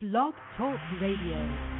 Blog Talk Radio.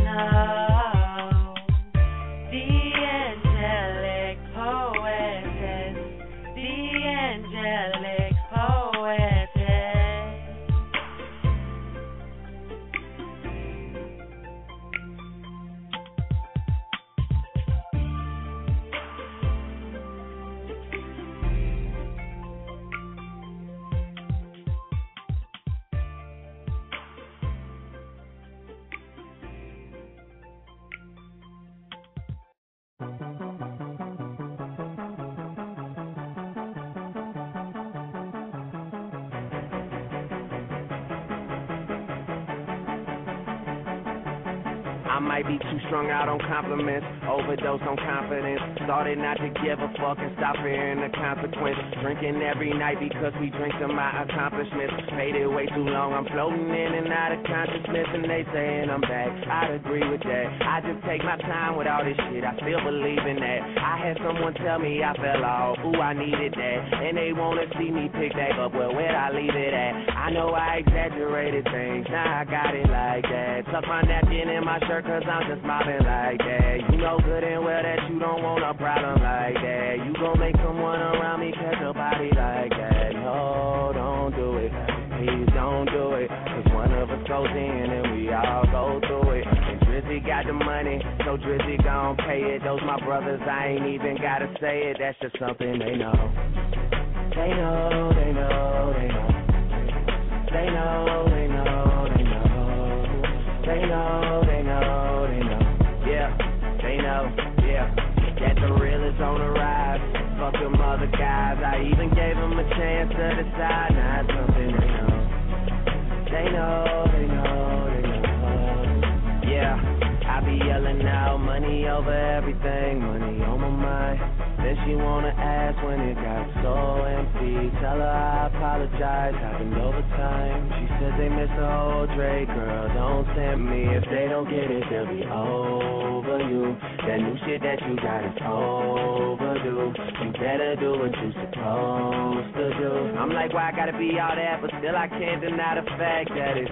might be too strung out on compliments, overdose on confidence. Started not to give a fuck and stop fearing the consequence. Drinking every night because we drink to my accomplishments. Made it way too long, I'm floating in and out of consciousness, and they saying I'm back. I'd agree with that. I just take my time with all this shit, I still believe in that. I had someone tell me I fell off, ooh, I needed that. And they wanna see me pick that up, well, where'd I leave it at? I know I exaggerated things, now I got it like that. Tuck my napkin in my shirt, cause I'm just mobbing like that. You know good and well that you don't want a problem like that. You gon' make someone around me catch a body like that. No, don't do it. Please don't do it. Cause one of us goes in and we all go through it. And Drizzy got the money, so Drizzy gon' pay it. Those my brothers, I ain't even gotta say it. That's just something they know. They know, they know, they know. They know, they know, they know. They know, they know, I even gave them a chance to decide. Not something they know. They know, they know, they know. Yeah, I be yelling out money over everything, money. Then she wanna ask when it got so empty. Tell her I apologize, happened over time. She says they miss the whole Drake, girl, don't tempt me. If they don't get it, they'll be over you. That new shit that you got is overdue. You better do what you supposed to do. I'm like, why I gotta be all that, but still I can't deny the fact that it's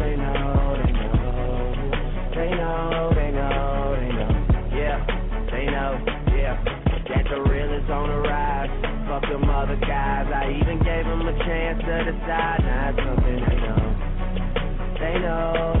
decide. Now it's something. They know, they know,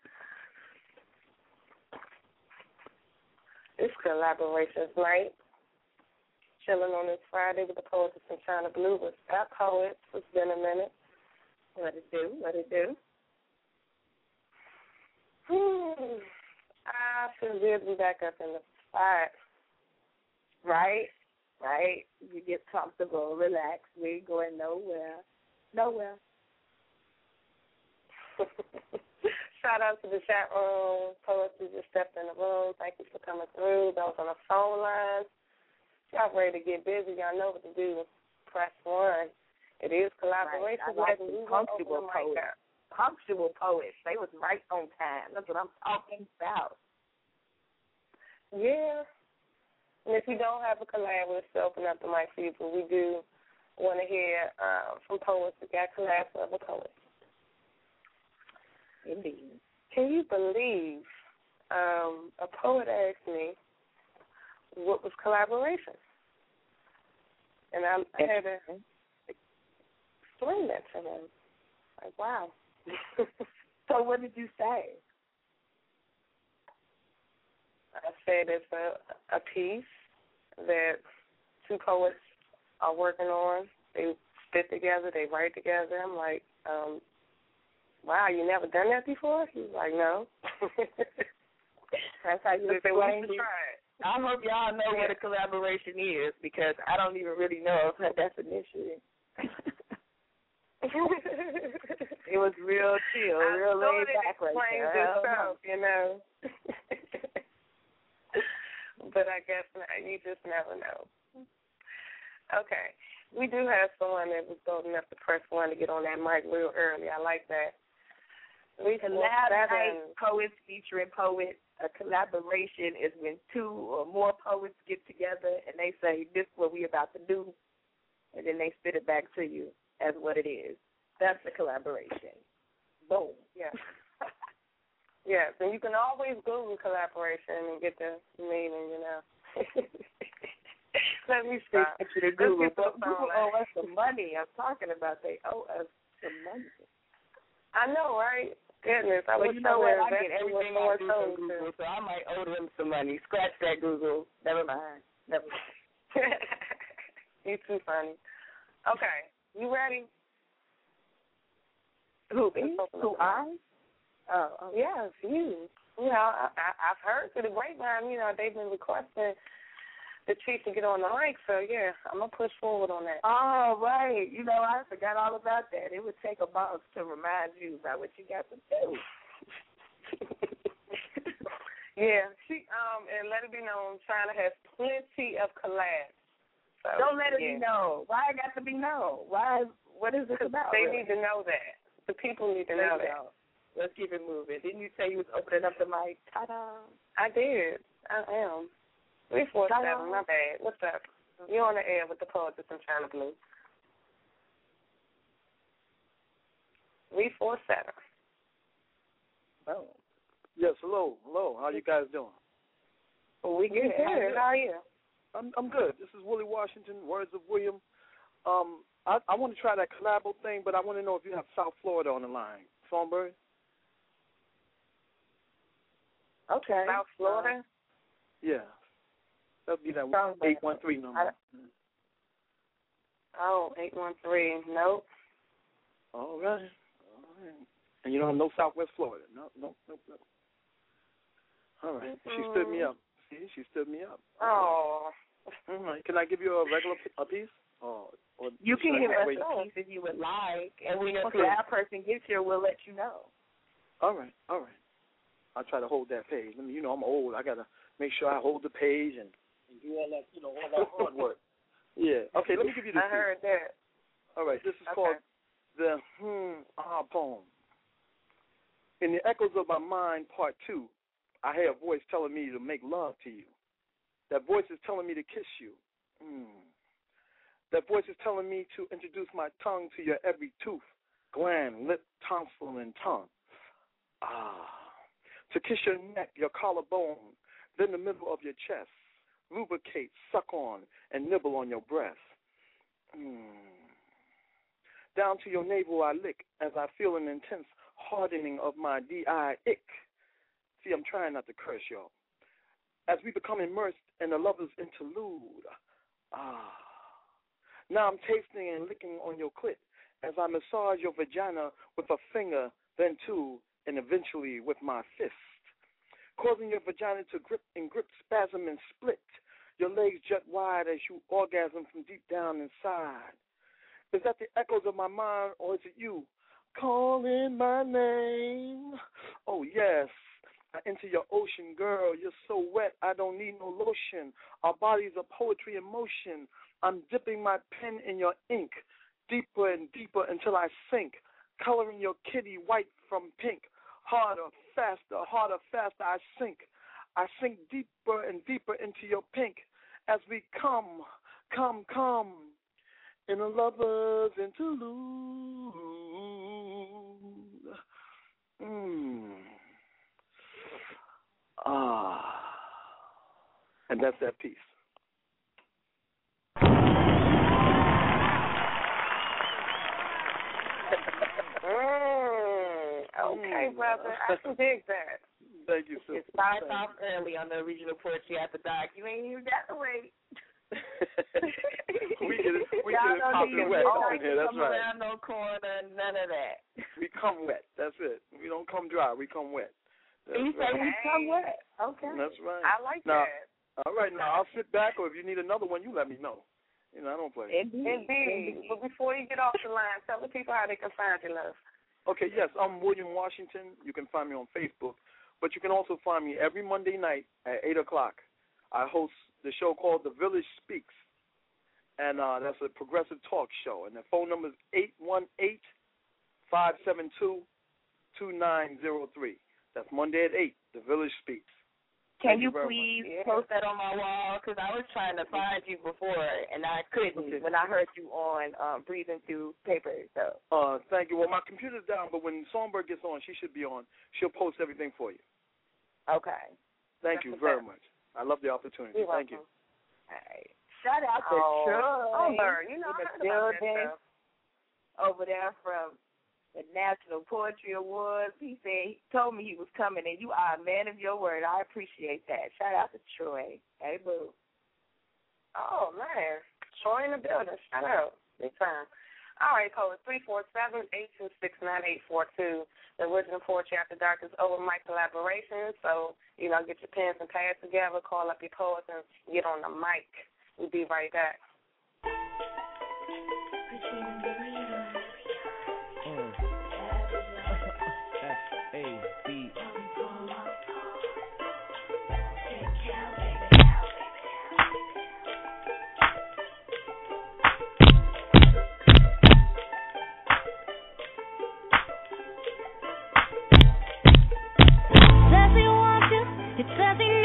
It's collaborations night. Chilling on this Friday with the poets from Chyna Blue with that poets. It's been a minute. What it do? What it do? Hmm. I feel good to be back up in the spot. Right? Right? You get comfortable, relax. We ain't going nowhere. Nowhere. Shout out to the chat room. Poets who just stepped in the room. Thank you for coming through. Those on the phone lines. Y'all ready to get busy. Y'all know what to do. Press one. It is collaboration. Right. Like We punctual open the mic poets. Punctual poets. They was right on time. That's what I'm talking about. Yeah. And if you don't have a collab, we'll still open up the mic for you, but we do want to hear um, from poets. We got collabs with other poets. Indeed. Can you believe um, a poet asked me what was collaboration? And I, I had to explain that to him. Like, wow. so what did you say? I said it's a, a piece that two poets are working on. They spit together, they write together. I'm like, um, wow, you never done that before? He's like, no. That's how you They say, well, you explain it. I hope y'all know what a collaboration is because I don't even really know her definition. it was real chill, I real laid back right there. I don't know. itself, uh-huh. you know. but I guess not. you just never know. Okay. We do have someone that was bold enough to press one to get on that mic real early. I like that. We Collab night, poets featuring poets. A collaboration is when two or more poets get together and they say, "This is what we about to do," and then they spit it back to you as what it is. That's a collaboration. Boom. Yeah. yes, and you can always Google collaboration and get the meaning, you know. Let me stop. Get you to Let's Google. get to the But Google owe us some money. I'm talking about they owe us some money. I know, right? Goodness, I Well, wish you know I what? I get invest in what everything I someone do from. Google, so I might owe them some money. Scratch that, Google. Never mind. Never mind. you too funny. Okay, you ready? Who Let's me? Who I? Oh, oh. Yes, you. You know, I, I, I've heard through the grapevine, you know, they've been requesting the chief to get on the mic, so yeah, I'm gonna push forward on that. Oh, right. You know, I forgot all about that. It would take a boss to remind you about what you got to do. yeah, she um and let it be known, Chyna has plenty of collabs. So, Don't let it yeah. be known. Why it got to be known? Why? What is this about? They really? need to know that. The people need to There know that. Let's keep it moving. Didn't you say you was opening up the mic? Ta-da. I did. I am. Three four seven. My bad. What's up? You're on the air with the poetess from Chyna Blue. Three four seven. Oh. Yes, hello, hello. How you guys doing? Well, we good. good. How are you? I'm I'm good. This is Willie Washington, Words of William. Um, I I want to try that collabo thing, but I want to know if you have South Florida on the line. Songbird. Okay. South Florida. Yeah. That'll be that eight one three number. Oh, eight one three. Nope. All right. All right. And you don't have no Southwest Florida. No, no, no, no. All right. She stood me up. See, she stood me up. Oh. All right. Can I give you a regular p- a piece? Or, or You can give us a piece if you would like, and when your Okay. collab person gets here, we'll let you know. All right, all right. I'll try to hold that page. I mean, you know, I'm old. I gotta make sure I hold the page and, and do all that, you know, all that hard work. Yeah. Okay. Let me give you this. I heard that. All right. This is Okay. called the Hmm Ah poem. In the echoes of my mind, part two, I hear a voice telling me to make love to you. That voice is telling me to kiss you. Mm. That voice is telling me to introduce my tongue to your every tooth, gland, lip, tonsil, and tongue. Ah. To kiss your neck, your collarbone, then the middle of your chest. Lubricate, suck on, and nibble on your breast. Mm. Down to your navel I lick as I feel an intense hardening of my DI ick. See, I'm trying not to curse y'all. As we become immersed in the lover's interlude. Ah. Now I'm tasting and licking on your clit as I massage your vagina with a finger, then two, and eventually with my fist. Causing your vagina to grip and grip, spasm and split. Your legs jut wide as you orgasm from deep down inside. Is that the echoes of my mind, or is it you calling my name? Oh, yes. I enter your ocean, girl. You're so wet, I don't need no lotion. Our bodies are poetry in motion. I'm dipping my pen in your ink, deeper and deeper until I sink, coloring your kitty white from pink. Harder, faster, harder, faster, I sink. I sink deeper and deeper into your pink as we come, come, come in a lover's interlude. Mm. Ah. And that's that piece. Mm, okay, brother. I can dig that. Thank you, It starts Thank off early on the original poetry after dark. You ain't even got to wait. we get it, we Y'all get it popping wet to up in here. That's come right. around no corner, none of that. We come wet. That's it. We don't come dry. We come wet. That's you say we come wet. Okay. That's right. I like Now, that. all right. Now I'll sit back, or if you need another one, you let me know. You know, I don't play. Indeed. But before you get off the line, tell the people how they can find you, love. Okay, yes, I'm William Washington. You can find me on Facebook, but you can also find me every Monday night at eight o'clock. I host the show called The Village Speaks, and uh, that's a progressive talk show. And the phone number is eight one eight five seven two two nine zero three. That's Monday at eight. The Village Speaks. Can Thank you you please much. post that on my wall? Because I was trying to find you before, and I couldn't when I heard you on um, Breathing Through Paper. So Uh, thank you. Well, my computer's down, but when Songbird gets on, she should be on. She'll post everything for you. Okay. Thank you very much. I love the opportunity. You're Thank you. All right. Shout out to Oh, Troy Songbird, you know I the heard about that building over there from the National Poetry Awards. He said he told me he was coming, and you are a man of your word. I appreciate that. Shout out to Troy. Hey, boo. Oh man, Troy in the building. Shout out, big time. All right, code three four seven eight two six nine eight four two. The original Poetry After Dark is over my collaboration. So you know, get your pens and pads together, call up your poets, and get on the mic. We'll be right back. Mm. Says he It's real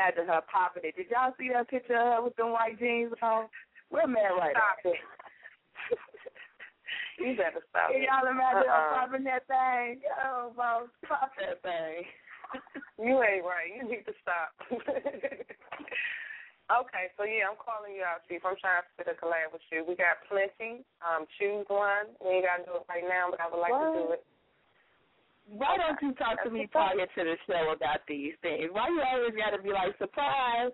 imagine her popping it. Did y'all see that picture of her with them white jeans on? Where man right Stop it. You better stop Can y'all imagine her Uh-uh. popping that thing? Yo, boss, pop that thing. You ain't right. You need to stop. okay, so yeah, I'm calling you out, Chief. I'm trying to fit a collab with you. We got plenty. Um, choose one. We ain't got to do it right now, but I would like to do it. Why don't you talk to me prior to the show about these things? Why you always got to be like surprise?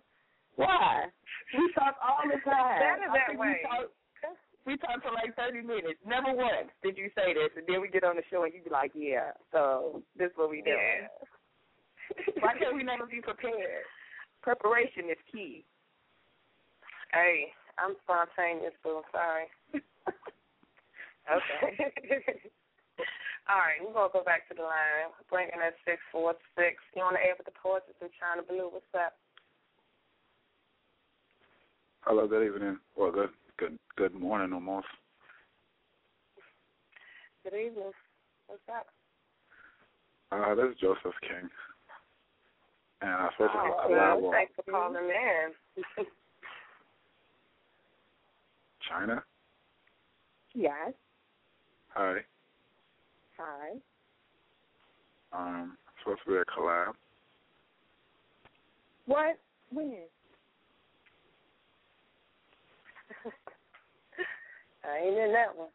Why? We talk all the time. That is that way. We talk, we talk for like thirty minutes. Never once did you say this, and then we get on the show and you be like, "Yeah, so this is what we do." Yeah. Why can't we never be prepared? Preparation is key. Hey, I'm spontaneous, so I'm sorry. Okay. All right, we're gonna go back to the line. Bringing at six four six. You on the air with the poets and Chyna Blue. What's up? Hello, good evening. Well, good, good, good morning almost. Good evening. What's up? Uh, this is Joseph King, and to be Oh, collab well, thanks for calling in. Chyna. Yes. Hi. Hi. Um, supposed to be a collab. What? When? I ain't in that one.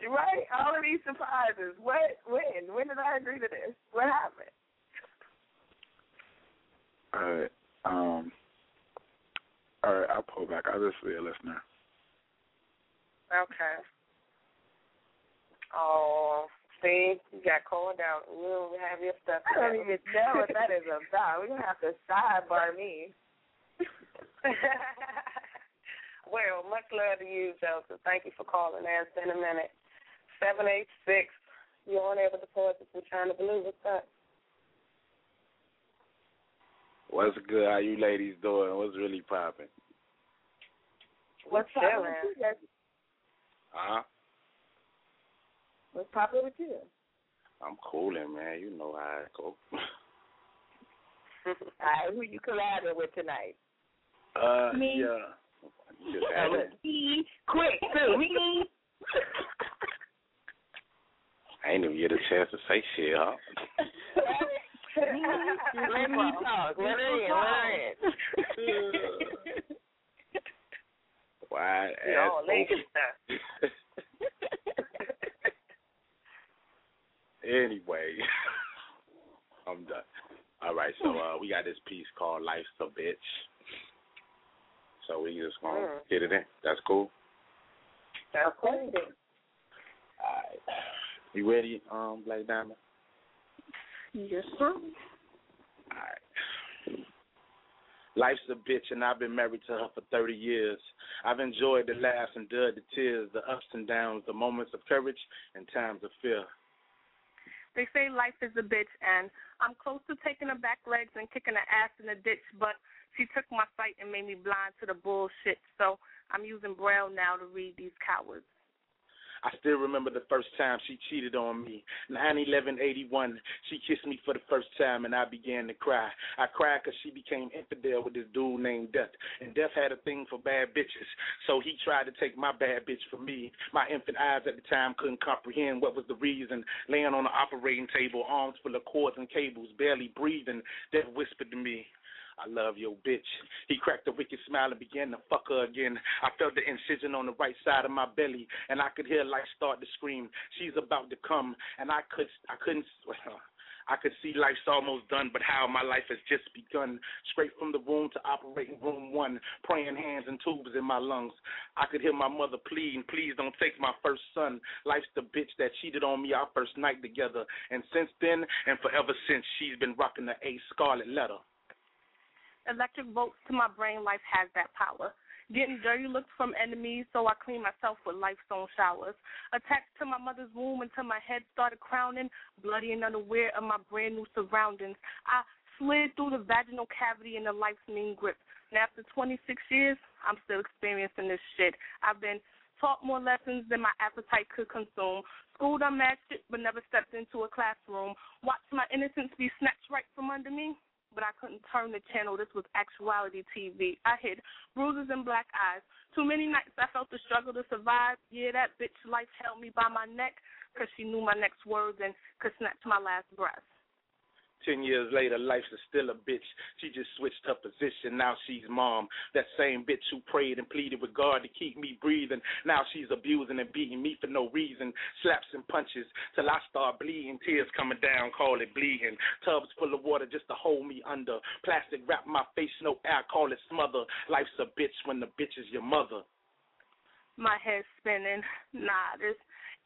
You're right. All of these surprises. What? When? When did I agree to this? What happened? All right. Um. All right. I'll pull back. I'll just be a listener. Okay. Oh, see, you got called out. You don't have your stuff. I don't even know what that is about. We're gonna have to sidebar me. well, much love to you, Joseph. Thank you for calling in. It's been a minute. Seven eight six. You're on there with the poets from Chyna Blue. What's up? What's good? How you ladies doing? What's really popping? What's poppin' with you? Huh? What's poppin' with you? I'm cooling, man. You know how it go. All right, who you collabing with tonight? uh, Me. yeah. Just had look, it. me. Quick, too. Me. I ain't even get a chance to say shit, huh? Let me talk. Let her in. Let her in. Wide You ass. all lady open. stuff. Anyway, I'm done. All right, so uh, we got this piece called "Life's a Bitch." So we just gonna Mm. get it in. That's cool. That's cool. All right. You ready, um, Black Diamond? Yes, sir. Life's a bitch, and I've been married to her for 30 years. I've enjoyed the laughs, and endured the tears, the ups and downs, the moments of courage, and times of fear. They say life is a bitch, and I'm close to taking her back legs and kicking her ass in the ditch, but she took my sight and made me blind to the bullshit. So I'm using Braille now to read these cowards. I still remember the first time she cheated on me. 9-11-81, she kissed me for the first time and I began to cry. I cried because she became infidel with this dude named Death. And Death had a thing for bad bitches. So he tried to take my bad bitch from me. My infant eyes at the time couldn't comprehend what was the reason. Laying on the operating table, arms full of cords and cables, barely breathing, Death whispered to me, I love your bitch. He cracked a wicked smile and began to fuck her again. I felt the incision on the right side of my belly, and I could hear life start to scream. She's about to come, and I could, I couldn't. I could see life's almost done, but how my life has just begun. Straight from the room to operating room one, praying hands and tubes in my lungs. I could hear my mother pleading, please don't take my first son. Life's the bitch that cheated on me our first night together. And since then, and forever since, she's been rocking the A Scarlet letter. Electric bolts to my brain, life has that power. Getting dirty looks from enemies, so I clean myself with life's own showers. Attached to my mother's womb until my head started crowning, bloody and unaware of my brand new surroundings. I slid through the vaginal cavity in the life's mean grip. And after 26 years, I'm still experiencing this shit. I've been taught more lessons than my appetite could consume. Schooled shit, but never stepped into a classroom. Watched my innocence be snatched right from under me but I couldn't turn the channel. This was actuality TV. I had bruises and black eyes. Too many nights I felt the struggle to survive. Yeah, that bitch life held me by my neck because she knew my next words and could snatch my last breath. Ten years later, life's still a bitch. She just switched her position. Now she's mom. That same bitch who prayed and pleaded with God to keep me breathing. Now she's abusing and beating me for no reason. Slaps and punches till I start bleeding. Tears coming down, call it bleeding. Tubs full of water just to hold me under. Plastic wrap my face, no air, call it smother. Life's a bitch when the bitch is your mother. My head's spinning. Nah, this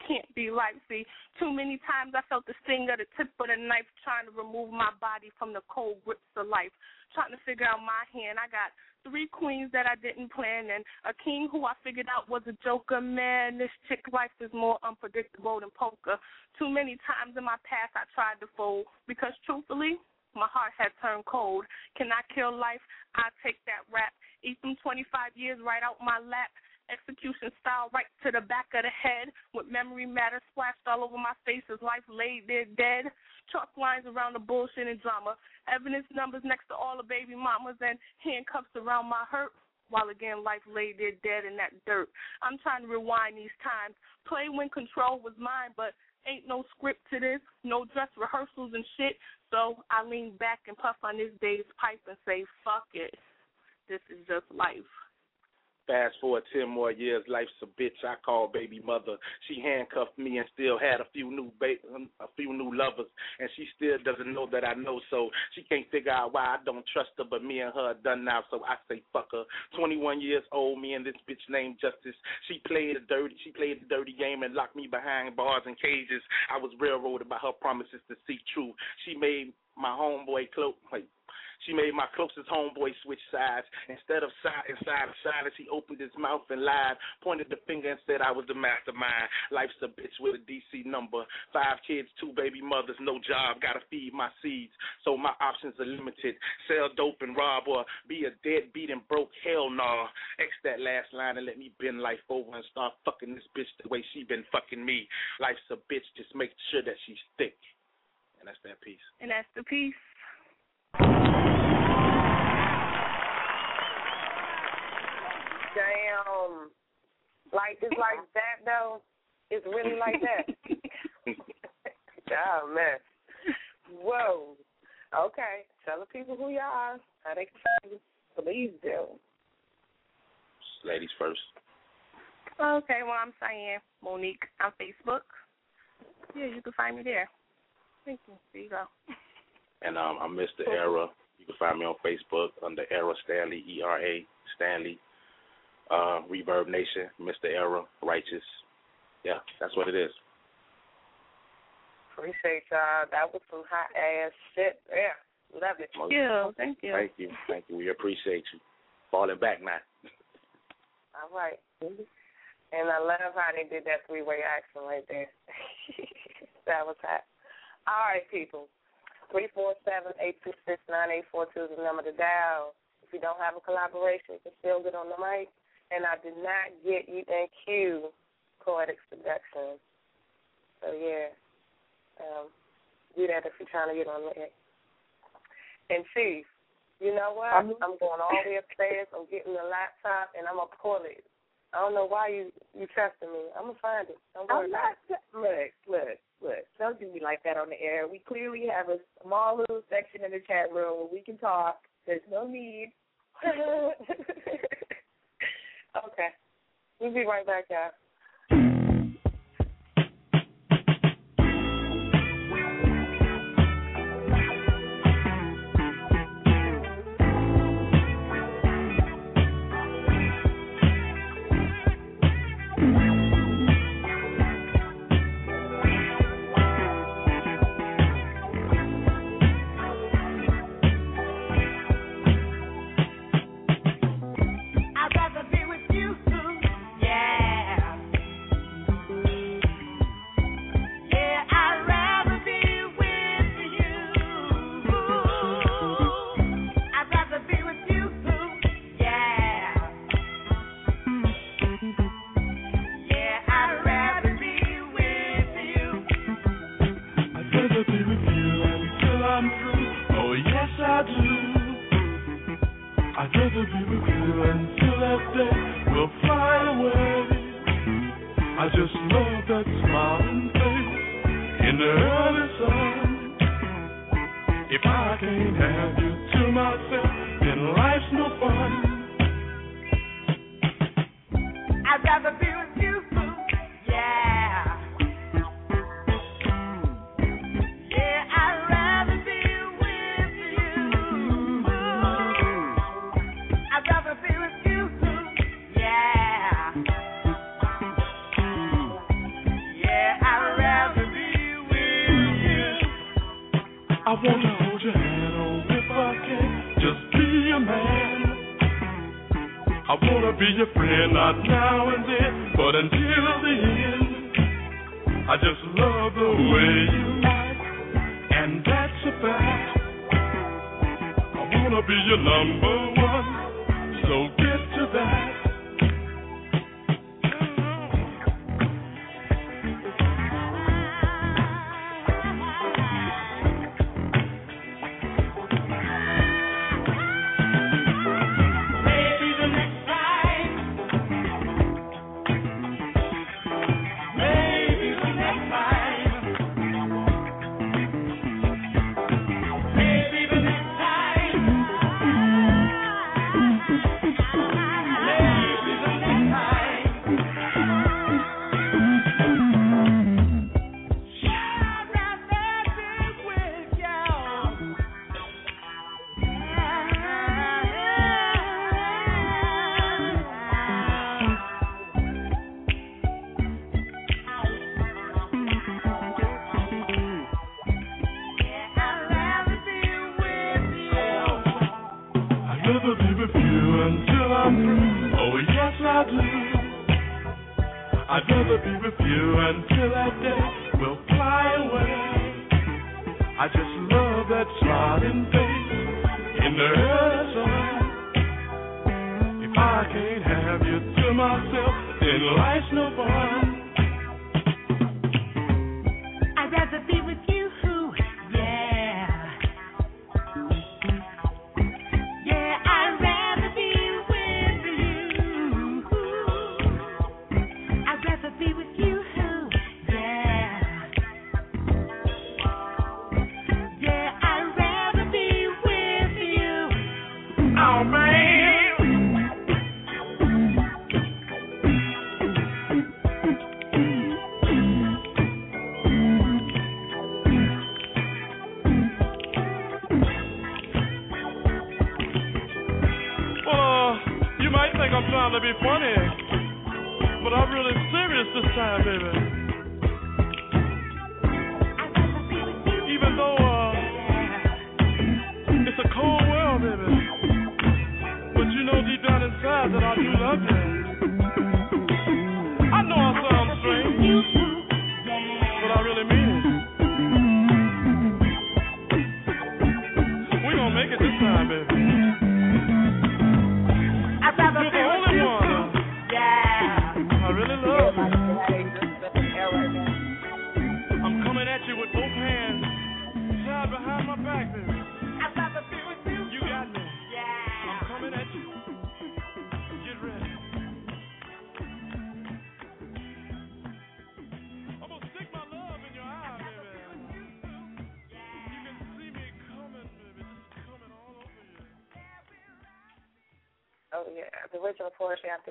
can't be right. See, too many times I felt the sting of the tip of the knife trying to remove my body from the cold grips of life, trying to figure out my hand. I got three queens that I didn't plan and a king who I figured out was a joker. Man, this chick life is more unpredictable than poker. Too many times in my past I tried to fold because truthfully, my heart had turned cold. Can I kill life? I take that rap. Eat them 25 years right out my lap execution style right to the back of the head with memory matter splashed all over my face as life laid there dead. Chalk lines around the bullshit and drama. Evidence numbers next to all the baby mamas and handcuffs around my hurt. While again, life laid there dead in that dirt. I'm trying to rewind these times. Play when control was mine, but ain't no script to this, no dress rehearsals and shit. So I lean back and puff on this day's pipe and say, fuck it. This is just life. Fast forward ten more years, life's a bitch. I call baby mother. She handcuffed me and still had a few new ba- um, a few new lovers, and she still doesn't know that I know. So she can't figure out why I don't trust her. But me and her are done now, so I say fuck her. Twenty one years old, me and this bitch named Justice. She played a dirty, she played a dirty game and locked me behind bars and cages. I was railroaded by her promises to seek truth. She made my homeboy cloak. Wait, she made my closest homeboy switch sides. Instead of side inside of silence, he opened his mouth and lied, pointed the finger and said I was the mastermind. Life's a bitch with a DC number. Five kids, two baby mothers, no job, gotta feed my seeds. So my options are limited. Sell dope and rob or be a deadbeat and broke. Hell nah. X that last line and let me bend life over and start fucking this bitch the way she been fucking me. Life's a bitch, just make sure that she's thick. And that's that piece. And that's the piece. Damn. Like it's like that though. It's really like that. oh man. Whoa. Okay. Tell the people who you are. How they can find you. Please do. Ladies first. Okay, well I'm Cyan Monique on Facebook. Yeah, you can find me there. Thank you. There you go. And um, I'm Mr. Era. You can find me on Facebook under Era Stanley, E R A Stanley. Uh, Reverb Nation, Mr. Era, Righteous. Yeah, that's what it is. Appreciate y'all. That was some hot ass shit. Yeah, love it. Thank you. Thank you. Thank you. Thank you. We appreciate you. Falling back now. All right. And I love how they did that three way action right there. that was hot. All right, people. Three four seven eight two six nine eight four two is the number to dial. If you don't have a collaboration, you can still get on the mic. And I did not get you and Q poetic seduction. So yeah. Um, do that if you're trying to get on there. And Chief, you know what? I'm- I'm going all the way upstairs. I'm getting the laptop and I'm gonna pull it. I don't know why you you trusting me. I'm gonna find it. Don't worry I'm about not. Look, look, look. Don't do me like that on the air. We clearly have a small little section in the chat room where we can talk. There's no need. okay. We'll be right back, y'all.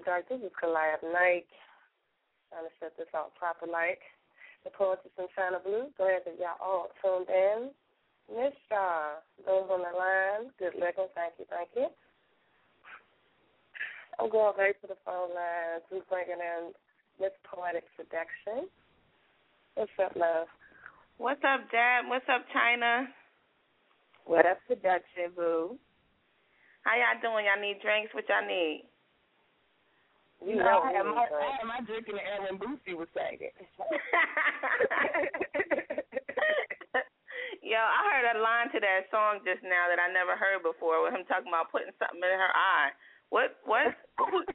Dark. This is Goliath Knight. Trying to set this out proper like. The poetess in Chyna Blue. Glad that y'all all tuned in. Miss Shaw, those on the line. Good looking. Thank you, thank you. I'm going right to the phone lines. We're bringing in Miss Poetic Seduction. What's up, love? What's up, Dap? What's up, Chyna? What up, production, boo? How y'all doing? Y'all need drinks? What y'all need? You know, know I we had my, drinks. I had my drink in the air when Boosie was singing. Yo, I heard a line to that song just now that I never heard before with him talking about putting something in her eye. What? What?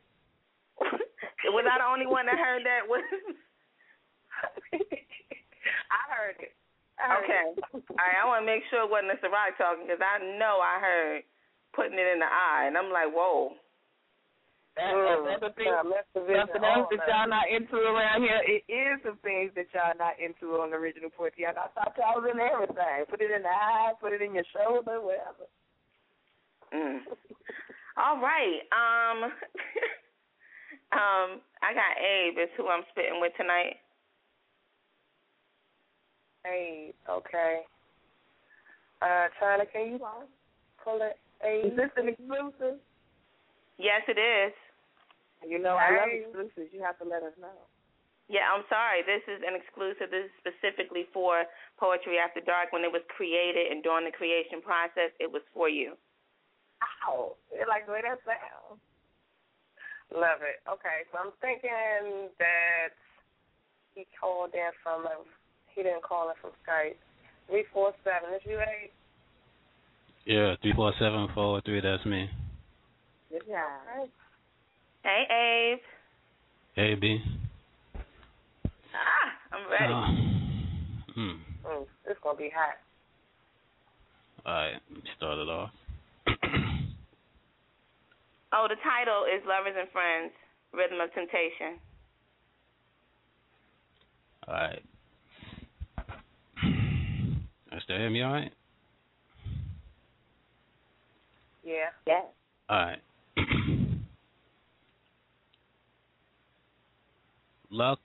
was I the only one that heard that? What? I heard it. I heard Okay. it. All right, I want to make sure it wasn't a Sarai talking because I know I heard putting it in the eye, and I'm like, whoa. That, Mm, that's the thing. yeah, that's the vision Something else that y'all not into around here. It is some things that y'all not into on the original Poetry. I thought y'all was in everything. Put it in the eye, put it in your shoulder, whatever. Mm. All right. Um. um. I got Abe is who I'm spitting with tonight. Hey, okay. Uh, Chyna, can you pull it? Hey, Is this an exclusive? Yes, it is. You know I love exclusives. You have to let us know. Yeah, I'm sorry. This is an exclusive. This is specifically for Poetry After Dark. When it was created and during the creation process, it was for you. Ow. They like the way that sounds. Love it. Okay, so I'm thinking that he called in from a, he didn't call in from Skype. Three four seven. Is you eight? Yeah, three four seven four three. That's me. Good job. Hey, Abe. Hey B. Ah, I'm ready. Uh, hmm. Mm, it's gonna be hot. All right, start it off. Oh, the title is Lovers and Friends, Rhythm of Temptation. All right. You still hear me all right? Yeah. Yeah. All right. Luck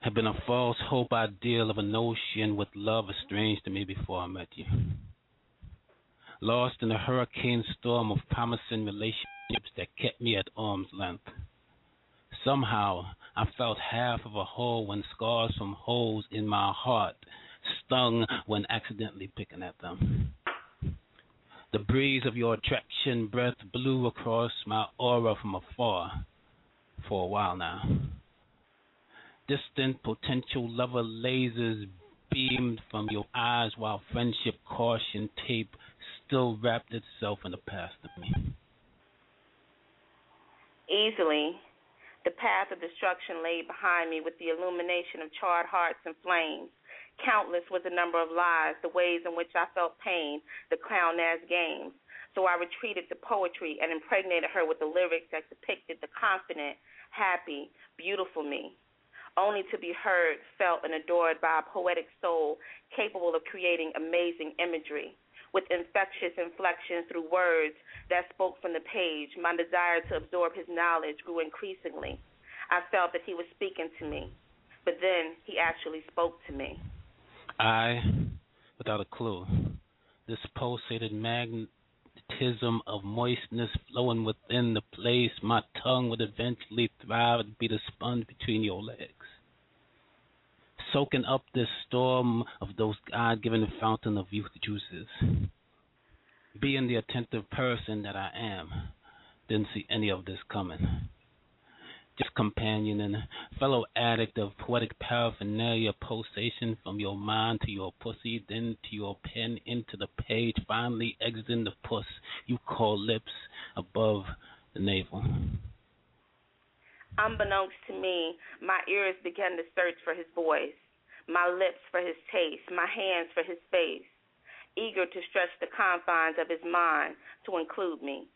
had been a false hope ideal of a notion with love estranged to me before I met you. Lost in a hurricane storm of promising relationships that kept me at arm's length. Somehow I felt half of a hole when scars from holes in my heart stung when accidentally picking at them. The breeze of your attraction breath blew across my aura from afar for a while now. Distant potential lover lasers beamed from your eyes while friendship caution tape still wrapped itself in the past of me. Easily, the path of destruction lay behind me with the illumination of charred hearts and flames. Countless was the number of lies, the ways in which I felt pain, the clown ass games. So I retreated to poetry and impregnated her with the lyrics that depicted the confident, happy, beautiful me. Only to be heard, felt, and adored by a poetic soul capable of creating amazing imagery. With infectious inflections through words that spoke from the page, my desire to absorb his knowledge grew increasingly. I felt that he was speaking to me, but then he actually spoke to me. I, without a clue, this pulsated magnetism of moistness flowing within the place my tongue would eventually thrive to be the sponge between your legs. Soaking up this storm of those God given fountain of youth juices. Being the attentive person that I am, didn't see any of this coming. Just companion and fellow addict of poetic paraphernalia pulsation from your mind to your pussy, then to your pen into the page, finally exiting the puss you call lips above the navel. Unbeknownst to me, my ears began to search for his voice, my lips for his taste, my hands for his face, eager to stretch the confines of his mind to include me.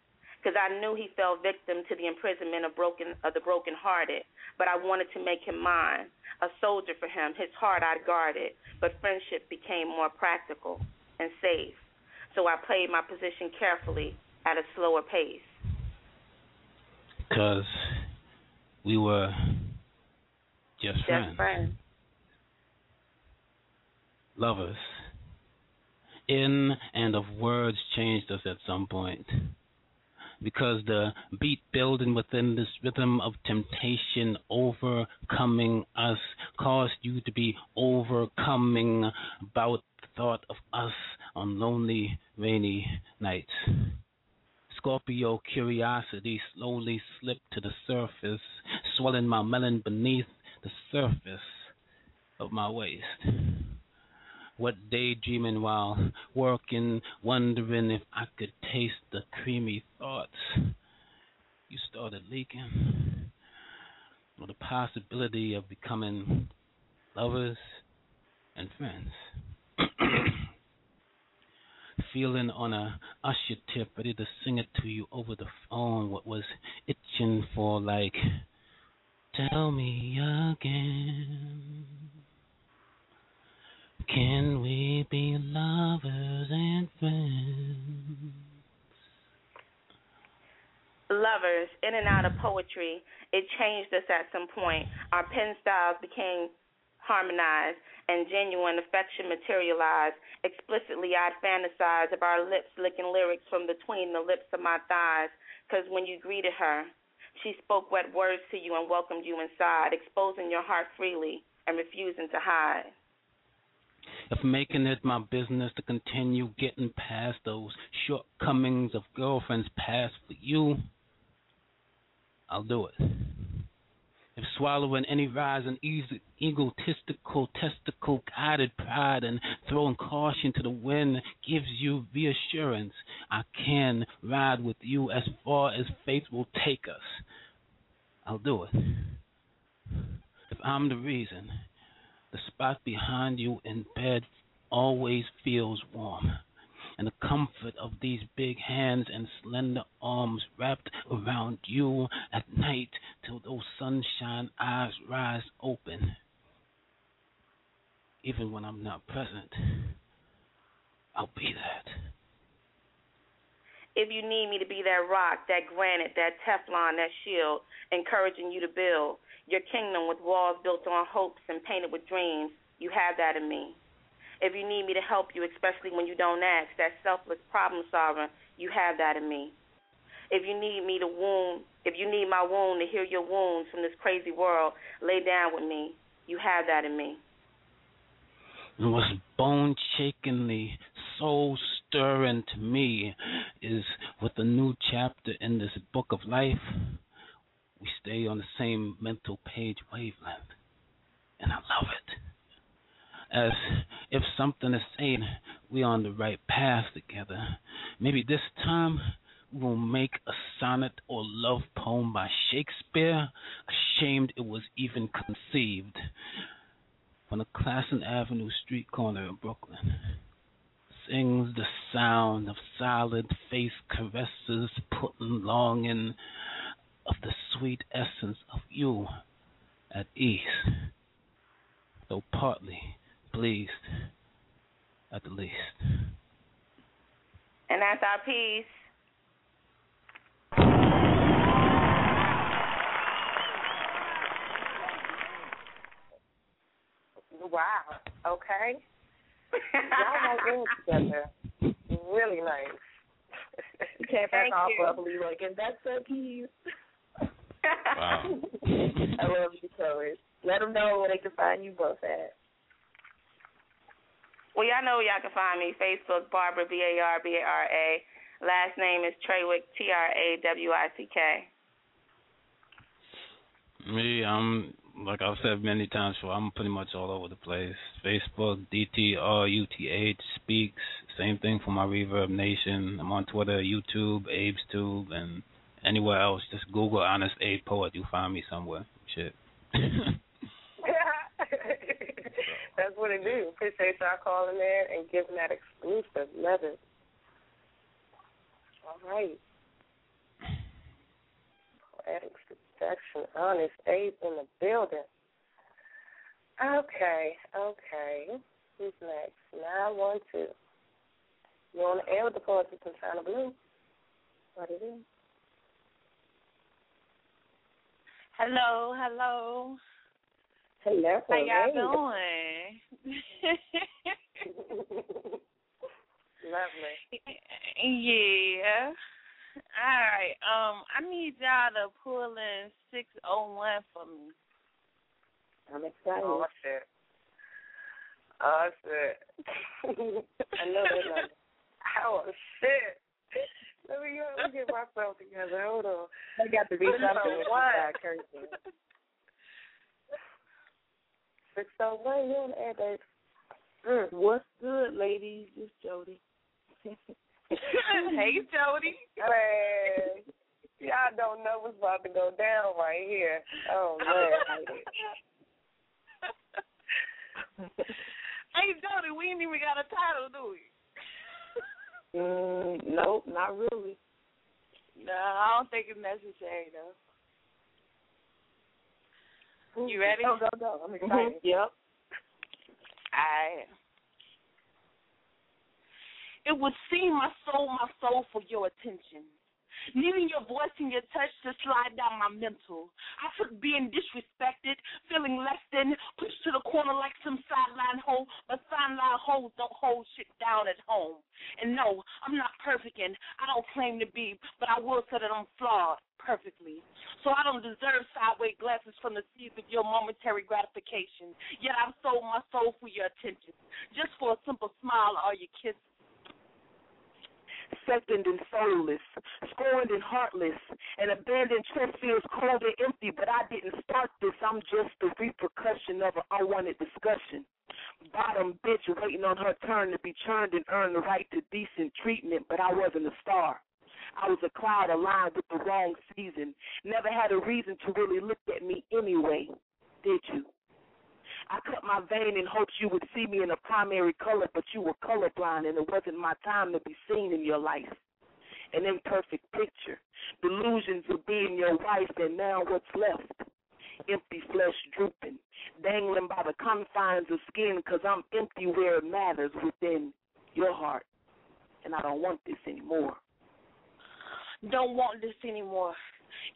Because I knew he fell victim to the imprisonment of broken of the brokenhearted, but I wanted to make him mine, a soldier for him. His heart I guarded, but friendship became more practical and safe. So I played my position carefully at a slower pace. Because we were just, Just friends, friends. Lovers. In and of words changed us at some point. Because the beat building within this rhythm of temptation overcoming us caused you to be overcoming about the thought of us on lonely, rainy nights. Scorpio curiosity slowly slipped to the surface, swelling my melon beneath the surface of my waist. What daydreaming while working, wondering if I could taste the creamy thoughts. You started leaking. Or the possibility of becoming lovers and friends. Feeling on a Usher tip, ready to sing it to you over the phone. What was itching for, like, tell me again. Can we be lovers and friends? Lovers, in and out of poetry, it changed us at some point. Our pen styles became harmonized and genuine affection materialized. Explicitly, I'd fantasize of our lips licking lyrics from between the lips of my thighs. Because when you greeted her, she spoke wet words to you and welcomed you inside, exposing your heart freely and refusing to hide. If making it my business to continue getting past those shortcomings of girlfriends past for you, I'll do it. If swallowing any rise in egotistical, testicle guided pride and throwing caution to the wind gives you reassurance, I can ride with you as far as faith will take us. I'll do it. If I'm the reason, the spot behind you in bed always feels warm. And the comfort of these big hands and slender arms wrapped around you at night till those sunshine eyes rise open. Even when I'm not present, I'll be that. If you need me to be that rock, that granite, that Teflon, that shield, encouraging you to build your kingdom with walls built on hopes and painted with dreams, you have that in me. If you need me to help you, especially when you don't ask, that selfless problem solver, you have that in me. If you need me to wound, if you need my wound to heal your wounds from this crazy world, lay down with me. You have that in me. And what's bone shakingly soul stirring to me is with the new chapter in this book of life, we stay on the same mental page wavelength. And I love it. As if something is saying we're on the right path together. Maybe this time we'll make a sonnet or love poem by Shakespeare, ashamed it was even conceived, on a Classon Avenue street corner in Brooklyn. Sings the sound of solid face caresses, putting longing of the sweet essence of you at ease, though partly pleased at the least. And that's our piece. Wow. Okay. Y'all might work together. Really nice. You can't back Thank off you. bubbly like, and that's the keys. Wow. I love you, Chloe. Let them know where they can find you both at. Well, y'all know where y'all can find me. Facebook, Barbara, B A R B A R A. Last name is Trawick, T R A W I C K. Me, I'm like I've said many times before. I'm pretty much all over the place. Facebook, DT R U T H speaks. Same thing for my ReverbNation. I'm on Twitter, YouTube, Abe's Tube, and anywhere else. Just Google Honest Abe Poet. You'll find me somewhere. Shit. That's what it do. Appreciate y'all calling in and giving that exclusive. Love it. All right. Poetic seduction, honest Abe in the building. Okay, okay. Who's next? Nine one two. You on the air with the poetry from Chyna Blue? What it is? Hello, hello. Hello. How y'all doing? Lovely. Yeah. All right. Um, I need y'all to pull in six oh one for me. I'm excited. Oh, shit. Oh shit. I know that number. Oh shit. Let me, let me get myself together. Hold on. I got to be something with What? that cursing. Six oh one, you on the air, babe. Mm. What's good, ladies? It's Jody. hey, Jody. Man, y'all don't know what's about to go down right here. Oh man. hey, Jody, we ain't even got a title, do we? mm, nope, not really. No, I don't think it's necessary though. You ready? Go, go, go. I'm excited. Yep. I. It would seem my soul, my soul for your attention. Needing your voice and your touch to slide down my mental. I took being disrespected, feeling less than, pushed to the corner like some sideline hoe, but sideline hoes don't hold shit down at home. And no, I'm not perfect and I don't claim to be, but I will say that I'm flawed perfectly. So I don't deserve sideways glances from the seeds of your momentary gratification. Yet I've sold my soul for your attention. Just for a simple smile or your kiss second and soulless, scorned and heartless, and abandoned trust feels cold and empty, but I didn't start this. I'm just the repercussion of an unwanted discussion. Bottom bitch waiting on her turn to be churned and earn the right to decent treatment, but I wasn't a star. I was a cloud aligned with the wrong season. Never had a reason to really look at me anyway, did you? I cut my vein in hopes you would see me in a primary color, but you were colorblind and it wasn't my time to be seen in your life. An imperfect picture, delusions of being your wife, and now what's left? Empty flesh drooping, dangling by the confines of skin, because I'm empty where it matters within your heart. And I don't want this anymore. Don't want this anymore.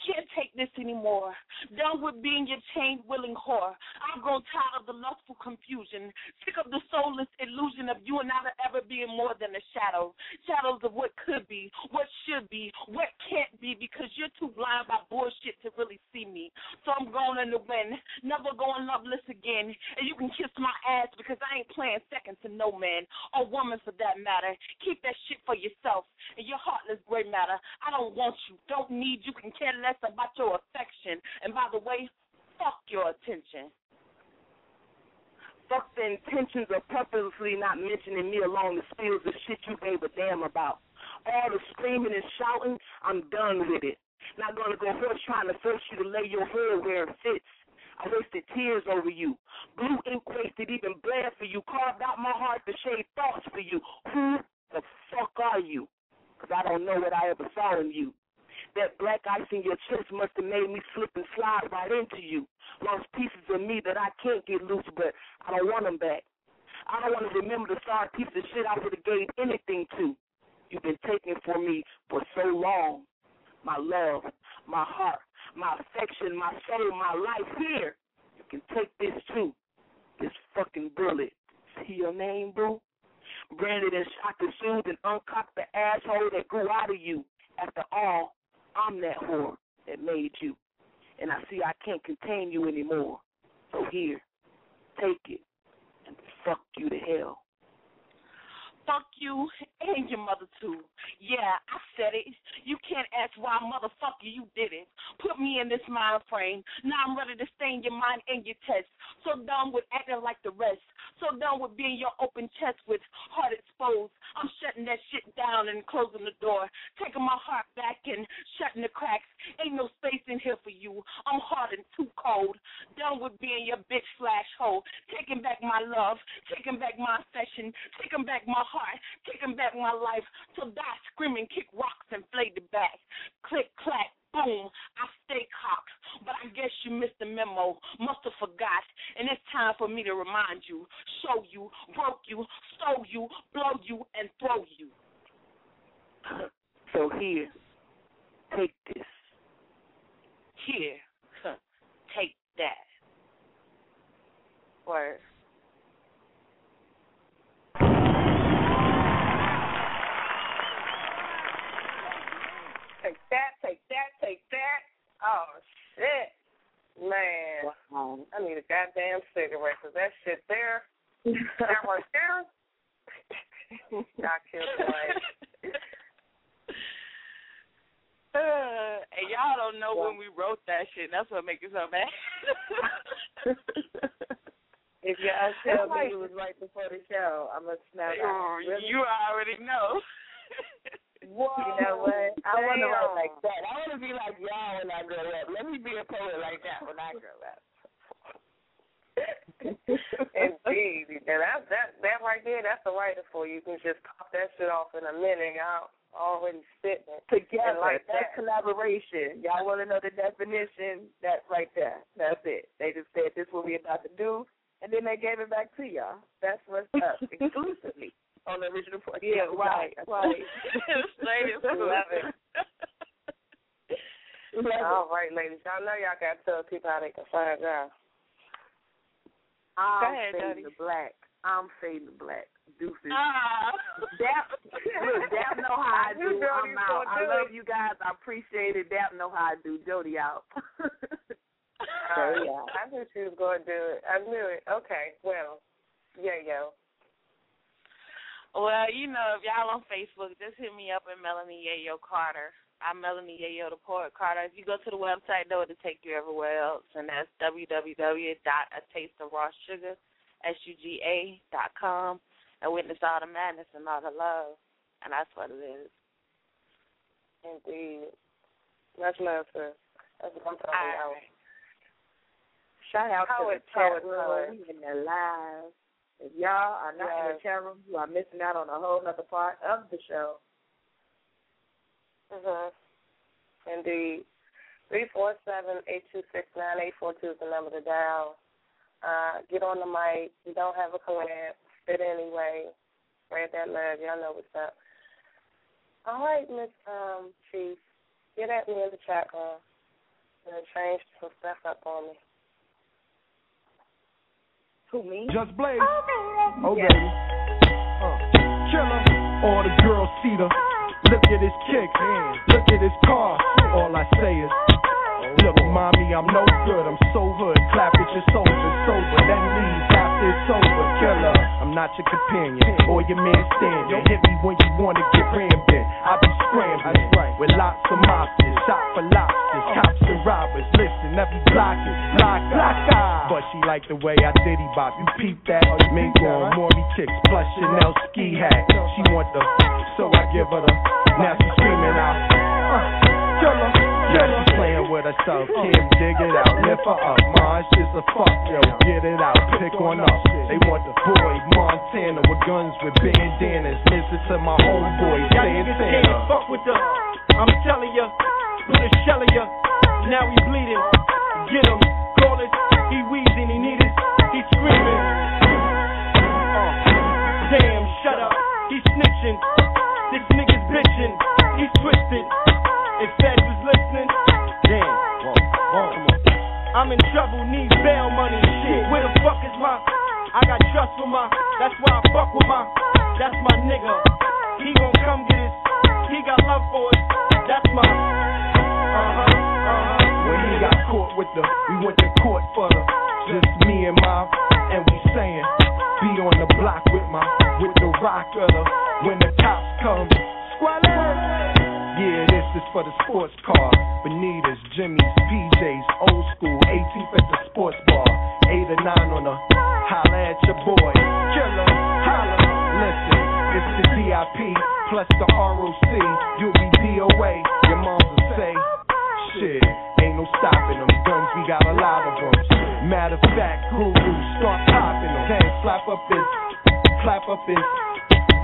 Can't take this anymore. Done with being your chained, willing whore. I've grown tired of the lustful confusion. Sick of the soulless illusion of you and I ever being more than a shadow. Shadows of what could be, what should be, what can't be, because you're too blind by bullshit to really see me. So I'm going in the wind, never going loveless again. And you can kiss my ass because I ain't playing second to no man or woman for that matter. Keep that shit for yourself and your heartless gray matter. I don't want you, don't need you, can care less about your affection. And by the way, fuck your attention. Fuck the intentions of purposely not mentioning me along the spills of shit you gave a damn about. All the screaming and shouting, I'm done with it. Not gonna go horse trying to force you to lay your head where it fits. I wasted tears over you. Blue ink wasted even bled for you. Carved out my heart to shade thoughts for you. Who the fuck are you? Because I don't know what I ever saw in you. That black ice in your chest must have made me slip and slide right into you. Lost pieces of me that I can't get loose, but I don't want them back. I don't want to remember the sorry piece of shit I would have gave anything to. You've been taking for me for so long. My love, my heart, my affection, my soul, my life here. You can take this too. This fucking bullet. See your name, boo? Branded and shot the shoes and uncocked the asshole that grew out of you. After all, I'm that whore that made you. And I see I can't contain you anymore. So here, take it and fuck you to hell. Fuck you and your mother too. Yeah, I said it. You can't ask why, motherfucker, you did it. Put me in this mind frame. Now I'm ready to stain your mind and your test. So done with acting like the rest. So done with being your open chest with heart exposed. I'm shutting that shit down and closing the door. Taking my heart back and shutting the cracks. Ain't no space in here for you. I'm hard and too cold. Done with being your bitch slash hoe. Taking back my love. Taking back my affection. Taking back my heart, taking back my life, to die screaming, kick rocks, and flay the back. Click, clack, boom, I stay cocked. But I guess you missed the memo, must have forgot. And it's time for me to remind you, show you, broke you, stole you, blow you, and throw you. So here, take this. Here, take that. Word. That, take that, take that. Oh, shit. Man. Wow. I need a goddamn cigarette because that shit there, that right there, got killed twice. Uh, and y'all don't know when we wrote that shit. That's what makes it so bad. if y'all tell me it was right before the show, I'm going to snap out. Oh? You already know. Whoa, you know what? I want to write like that. I want to be like y'all when I grow up. Let me be a poet like that when I grow up. Indeed, and that that that right there, that's a writer for you. You can just pop that shit off in a minute. Y'all already spitting it Together, like that's that. collaboration. Y'all want to know the definition? That's right there. That's it. They just said this is what we about to do, and then they gave it back to y'all. That's what's up exclusively on the original point. Yeah, right, right. Straight Love it. Love it. All right, ladies. Y'all know y'all got to tell people how they can find y'all. I'm Go ahead, fading Duddy. the black. I'm fading the black. Deuces. Ah. Dap, look, Dap know how I You do. know I'm out. I love it. you guys. I appreciate it. Dap know how I do. Jody out. Uh, I knew she was going to do it. I knew it. Okay, well, yeah, yo. Well, you know, if y'all on Facebook, just hit me up at Melanie Yayo Carter. I'm Melanie Yayo, the poet Carter. If you go to the website, though, it'll take you everywhere else, and that's www. A Taste of Raw www.atasteofrawsugar, S-U-G-A dot com, and witness all the madness and all the love, and that's what it is. Indeed. Much love, sir. That's what I'm talking about. right. Shout out Poet, to the poet, poet. room in the live. If y'all are not in the Yes. chat room, you are missing out on a whole other part of the show. Mm-hmm. Indeed. Three four seven eight two six nine eight four two is the number to dial. Uh, get on the mic. You don't have a collab. Fit anyway. Spread that love. Y'all know what's up. All right, Miss um, Chief. Get at me in the chat room. And change some stuff up on me. Who me? Just Blaze. Oh, baby. Oh, baby. Uh, killer. All the girls see the. Uh-huh. Look at his kicks. Uh-huh. Look at his car. Uh-huh. All I say is, look, mommy, I'm no good. I'm so hood. Clap at your soldier sober. Then leave it's over. Killer. I'm not your companion or your man standing. Hit me when you wanna get rambling. I be scrambling with lots of mobsters. Shot for lobsters. Cops and robbers. Listen, every block is block block But she like the way I diddy bop. You peep that? Mink on Mauri kicks plus Chanel ski hat. She want the, so I give her the. Now she screaming out. Uh, killer, she playing with herself. Can't dig it out. Lift her up. It's just a fuck, yo. Get it out. Pick on up. They want the boy Montana with guns with bandanas. Listen to my homeboy Y'all saying can't fuck with the. I'm telling ya, put a shell in ya. Now he bleeding. Get him, call it. He wheezing, he need it. He screaming. Uh, damn, shut up. He snitching. This nigga's bitching. He twisted. If Fed I'm in trouble, need bail money. Shit, where the fuck is my? I got trust for my. That's why I fuck with my. That's my nigga. He gon' come get his. He got love for us. That's my. Uh huh. Uh huh. When he got caught with the, we went to court for the, just me and my, and we saying, Be on the block with my, with the rocker. When the cops come, squalor. Yeah, for the sports car. Bonitas, Jimmy's, PJs, old school, 18th at the sports bar. 8 or 9 on the holla at your boy. Killer, holla. Listen, it's the DIP plus the ROC. You'll be DOA. Your moms will say, shit, ain't no stopping them. Guns, we got a lot of them. Matter of fact, guru, start popping them. Can't slap up his, clap up his,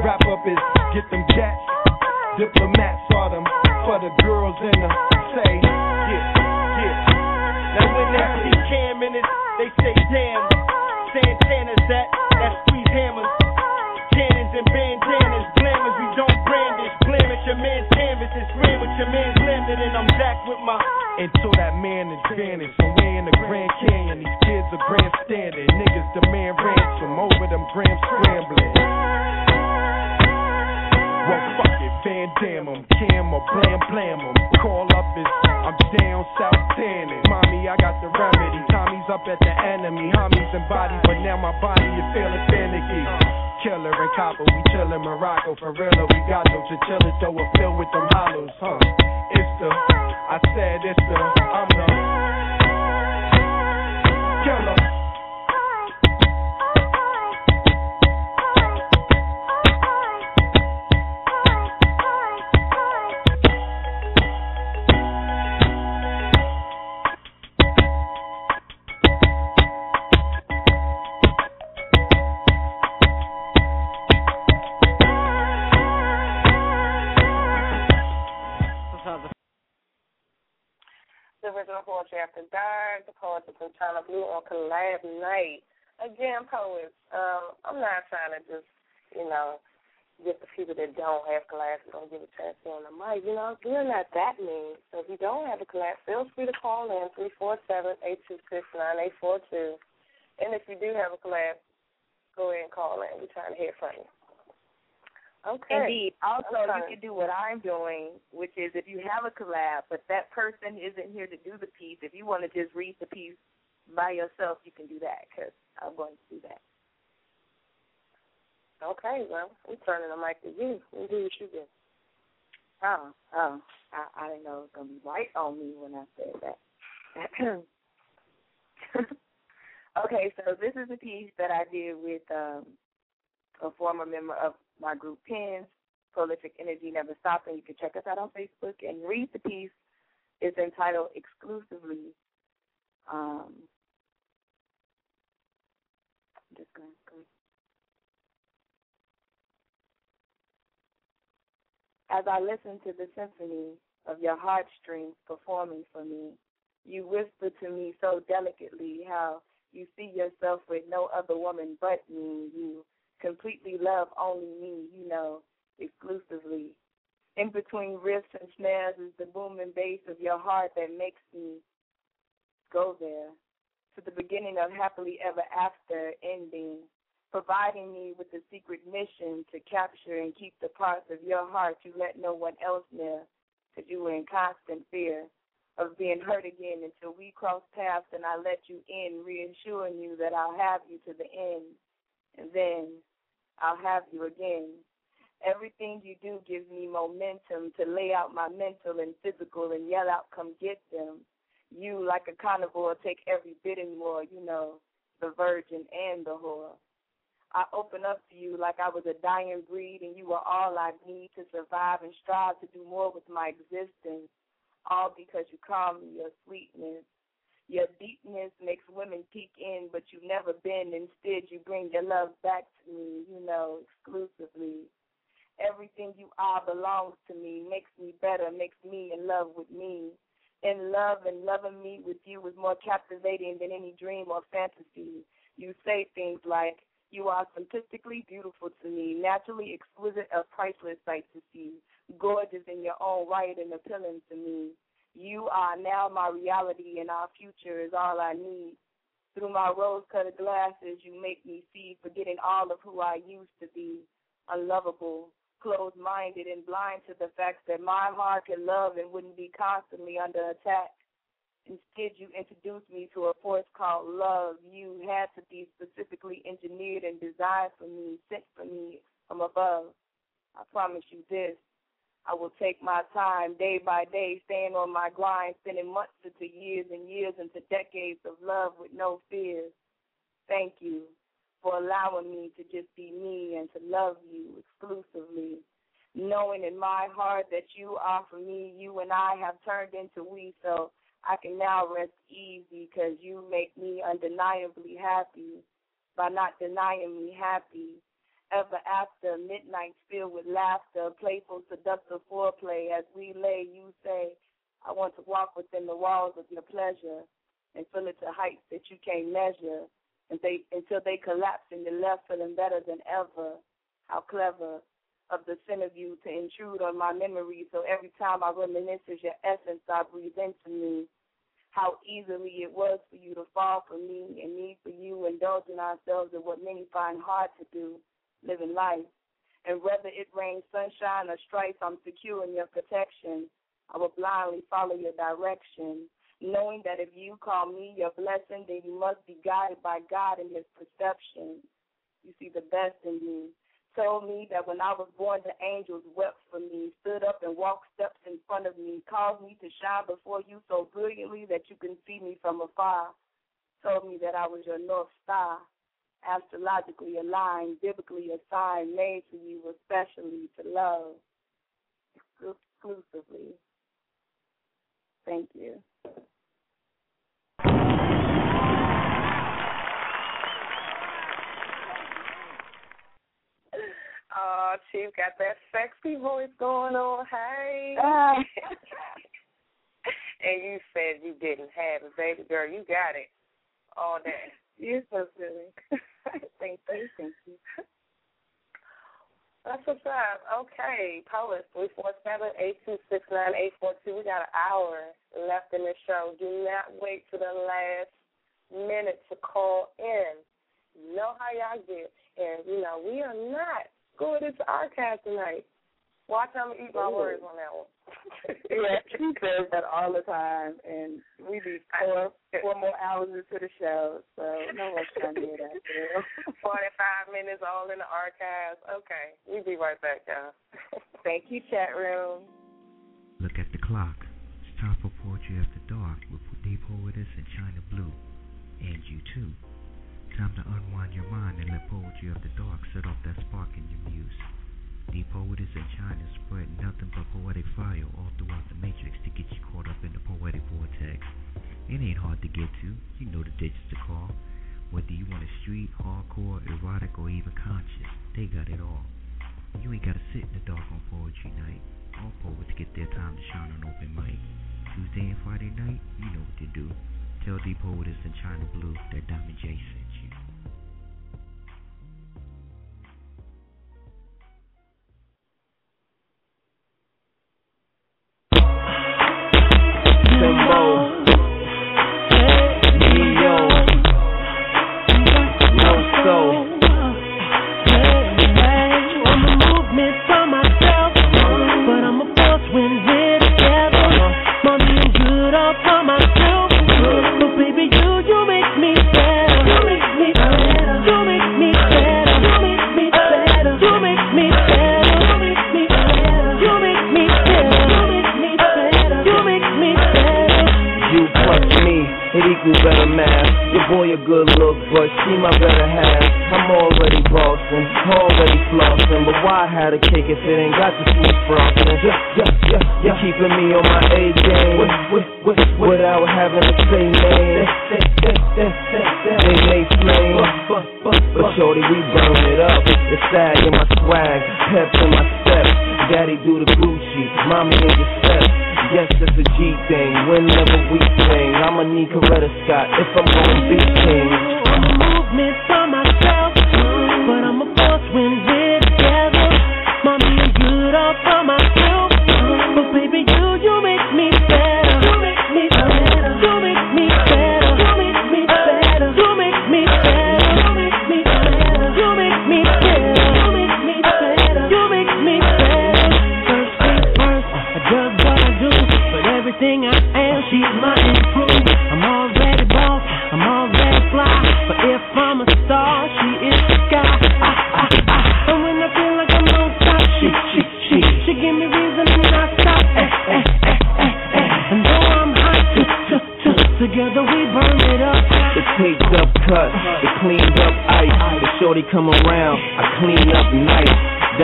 wrap up his, get them jets. Diplomats are them for the girls in the say, yeah, yeah. Now when they see Cam in it, they say damn. Santana's that, that squeeze hammers. Cannons and bandanas, glamours, we don't brandish. Blame at your man's canvas and scream with your man's landed, and I'm back with my. Until that man is vanished, somewhere in the Grand Canyon, these kids are grandstanding. Niggas demand ransom over them grams scrambling. Well, fuck it, Van Dam 'em, Cam or Blam Blam 'em. Call up is I'm down South Tannin. Mommy, I got the remedy. Tommy's up at the enemy, homies and body, but now my body is feeling finicky. Killer and copper, we chillin' Morocco for real. We got no chinchillas, though we're filled with them hollows, huh? It's the, I said it's the, I'm the after dark, the poets of Chyna Blue on collab night. Again, poets, um, I'm not trying to just, you know, get the people that don't have collabs don't give a chance to on the mic. You know, we're not that mean. So if you don't have a collab, feel free to call in three four seven eight two six nine eight four two. And if you do have a collab, go ahead and call in. We're trying to hear from you. Okay. Indeed. Also, Okay. you can do what I'm doing, which is if you have a collab, but that person isn't here to do the piece, if you want to just read the piece by yourself, you can do that because I'm going to do that. Okay, well, I'm turning the mic to you. You do what you do. Oh, oh, I, I didn't know it was going to be right on me when I said that. okay, so this is a piece that I did with um, a former member of my group Pins, Prolific Energy Never Stops, and you can check us out on Facebook and read the piece. It's entitled Exclusively. Um, just going go. As I listen to the symphony of your heartstrings performing for me, you whisper to me so delicately how you see yourself with no other woman but me. You completely love only me, you know, exclusively. In between riffs and snares is the booming bass of your heart that makes me go there to the beginning of happily ever after ending, providing me with the secret mission to capture and keep the parts of your heart you let no one else near, because you were in constant fear of being hurt again until we cross paths and I let you in, reassuring you that I'll have you to the end. And then I'll have you again. Everything you do gives me momentum to lay out my mental and physical and yell out, come get them. You, like a carnivore, take every bit and more, you know, the virgin and the whore. I open up to you like I was a dying breed and you are all I need to survive and strive to do more with my existence, all because you call me your sweetness. Your deepness makes women peek in, but you never bend. Instead, you bring your love back to me, you know, exclusively. Everything you are belongs to me, makes me better, makes me in love with me. In love and loving me with you is more captivating than any dream or fantasy. You say things like, you are simplistically beautiful to me, naturally exquisite, a priceless sight to see, gorgeous in your own right and appealing to me. You are now my reality, and our future is all I need. Through my rose-colored glasses, you make me see, forgetting all of who I used to be, unlovable, closed-minded, and blind to the fact that my heart can love and wouldn't be constantly under attack. Instead, you introduced me to a force called love. You had to be specifically engineered and designed for me, sent for me from above. I promise you this. I will take my time day by day, staying on my grind, spending months into years and years into decades of love with no fears. Thank you for allowing me to just be me and to love you exclusively. Knowing in my heart that you are for me, you and I have turned into we, so I can now rest easy because you make me undeniably happy by not denying me happy. Ever after midnight filled with laughter, playful, seductive foreplay, as we lay, you say, I want to walk within the walls of your pleasure and fill it to heights that you can't measure and they, until they collapse and you're left feeling better than ever. How clever of the sin of you to intrude on my memory so every time I reminisce is your essence I breathe into me. How easily it was for you to fall for me and me for you, indulging ourselves in what many find hard to do, living life. And whether it rains sunshine or strife, I'm secure in your protection. I will blindly follow your direction, knowing that if you call me your blessing, then you must be guided by God in his perception. You see the best in me told me that when I was born, the angels wept for me, stood up and walked steps in front of me, caused me to shine before you so brilliantly that you can see me from afar, told me that I was your North Star, astrologically aligned, biblically assigned, made for you especially to love exclusively. Thank you. Oh, Chief got that sexy voice going on. Hey. Ah. and you said you didn't have it, baby girl. You got it all day. You're so silly. thank you, thank you. That's what's up. Okay, Poet, 347-826-9842. We got an hour left in the show. Do not wait to the last minute to call in. You know how y'all get. And, you know, we are not going into archive tonight. Watch how I'm eat my words on that one. Yeah, she says that all the time, and we be four four more hours into the show, so no one's trying to hear that. Forty five minutes all in the archives. Okay, we be right back, y'all. Thank you, chat room. Look at the clock. It's time for poetry after dark with the poetess and Chyna Blue, and you too. Time to unwind your mind and let poetry of the dark set off that spark in your muse. The poetess in Chyna spread nothing but poetic fire all throughout the matrix to get you caught up in the poetic vortex. It ain't hard to get to, you know the digits to call. Whether you want a street, hardcore, erotic, or even conscious, they got it all. You ain't gotta sit in the dark on poetry night. All poets get their time to shine on open mic. Tuesday and Friday night, you know what to do. Tell the poetess in Chyna Blue that Diamond J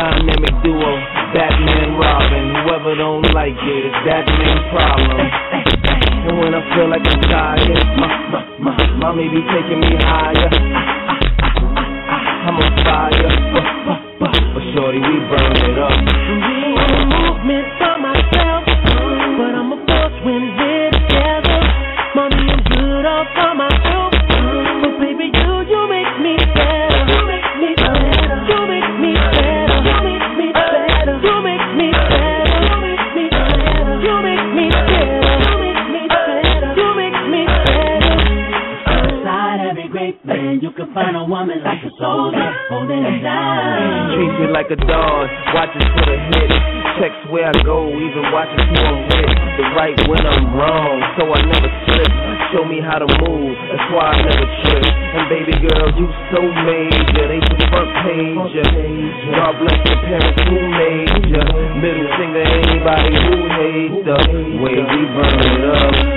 Dynamic duo, Batman Robin. Whoever don't like it, it's that man problem. And when I feel like I'm tired, my, my, my, mommy be taking me higher. I'm on fire, but shorty, we burn it up. A movement woman like a soldier holding it down. Treat me like a dog, watches for the hit. Checks where I go, even watches who I'm with. The right when I'm wrong, so I never slip. Show me how to move, that's why I never trip. And baby girl, you so major, they the front page. God bless the parents who made ya. Middle finger anybody who hates the way we burn it up.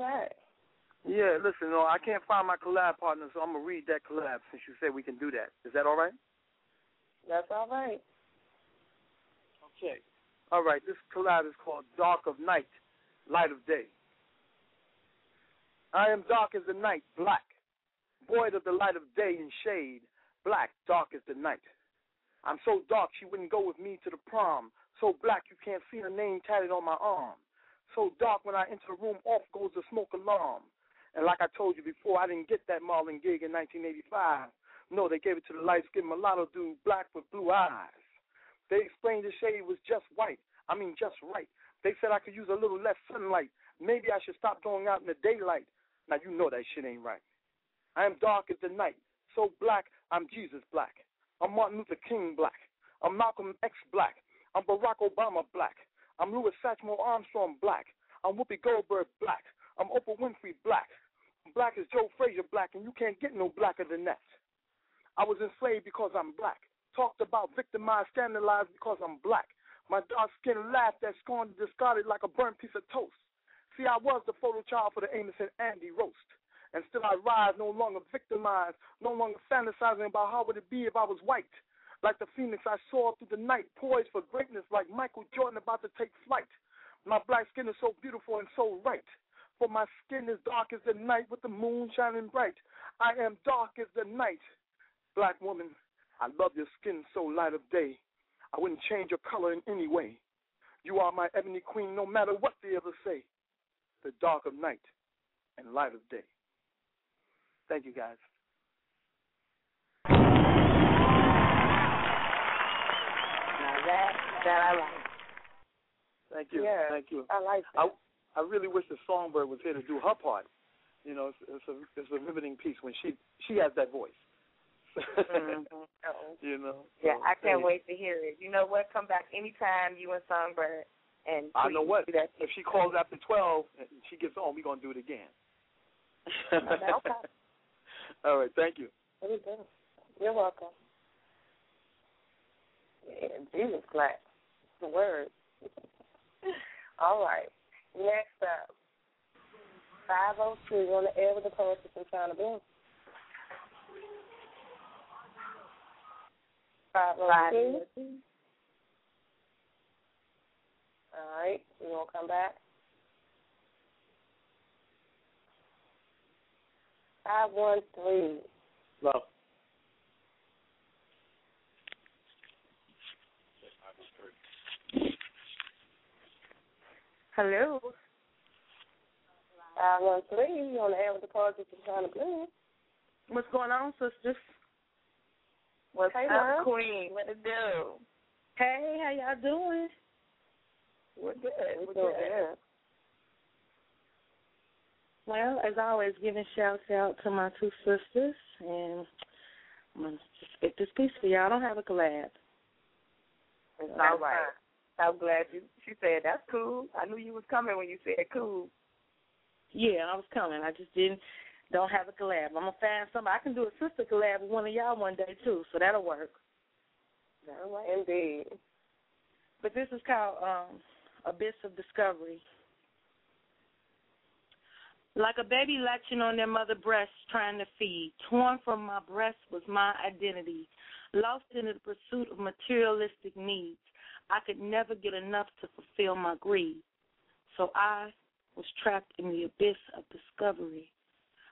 Back. Yeah, listen, no, I can't find my collab partner, so I'm gonna read that collab since you said we can do that. Is that all right? That's all right. Okay. All right. This collab is called Dark of Night, Light of Day. I am dark as the night, black, void of the light of day and shade, black, dark as the night. I'm so dark she wouldn't go with me to the prom, so black you can't see her name tatted on my arm. So dark when I enter the room, off goes the smoke alarm. And like I told you before, I didn't get that Marlon gig in 1985. No, they gave it to the light skinned mulatto dude, black with blue eyes. They explained the shade was just white. I mean, just right. They said I could use a little less sunlight. Maybe I should stop going out in the daylight. Now, you know that shit ain't right. I am dark as the night. So black, I'm Jesus black. I'm Martin Luther King black. I'm Malcolm X black. I'm Barack Obama black. I'm Louis Satchmo Armstrong black. I'm Whoopi Goldberg black. I'm Oprah Winfrey black. Black is Joe Frazier black, and you can't get no blacker than that. I was enslaved because I'm black. Talked about victimized, scandalized because I'm black. My dark skin laughed at, scorned, and discarded like a burnt piece of toast. See, I was the photo child for the Amos and Andy roast. And still I rise, no longer victimized, no longer fantasizing about how would it be if I was white. Like the phoenix I saw through the night, poised for greatness like Michael Jordan about to take flight. My black skin is so beautiful and so right. For my skin is dark as the night with the moon shining bright. I am dark as the night. Black woman, I love your skin so light of day. I wouldn't change your color in any way. You are my ebony queen no matter what they ever say. The dark of night and light of day. Thank you guys. That that I like. Thank you. Thank you. I like I, that. I really wish the songbird was here to do her part. You know, it's, it's a it's a riveting piece when she she has that voice. mm-hmm. you know. Yeah, so, I can't hey, wait to hear it. You know what? Come back anytime you and Songbird. And I know what. That. If she calls after twelve and she gets on, we're gonna do it again. okay. All right, thank you. You're welcome. Yeah, Jesus Christ. The word. All right. Next up. 502 on the air with the poetry from Chyna Blue. 502. All right. You want to come back? 513. Love. Hello. 513. You on the air with the poetry from Chyna Blue. What's going on, sisters? What's Hey, up. Queen? What it do? Hey, how y'all doing? We're good. We're good. Well, as always, giving shouts out to my two sisters, and I'm gonna just spit this piece for y'all. I don't have a collab. It's all right. I'm glad you. She said that's cool. I knew you was coming when you said cool. Yeah, I was coming. I just didn't don't have a collab. I'm gonna find somebody. I can do a sister collab with one of y'all one day too, so that'll work. All right. Indeed. But this is called um, Abyss of Discovery. Like a baby latching on their mother breast, trying to feed. Torn from my breast was my identity. Lost in the pursuit of materialistic needs. I could never get enough to fulfill my greed. So I was trapped in the abyss of discovery.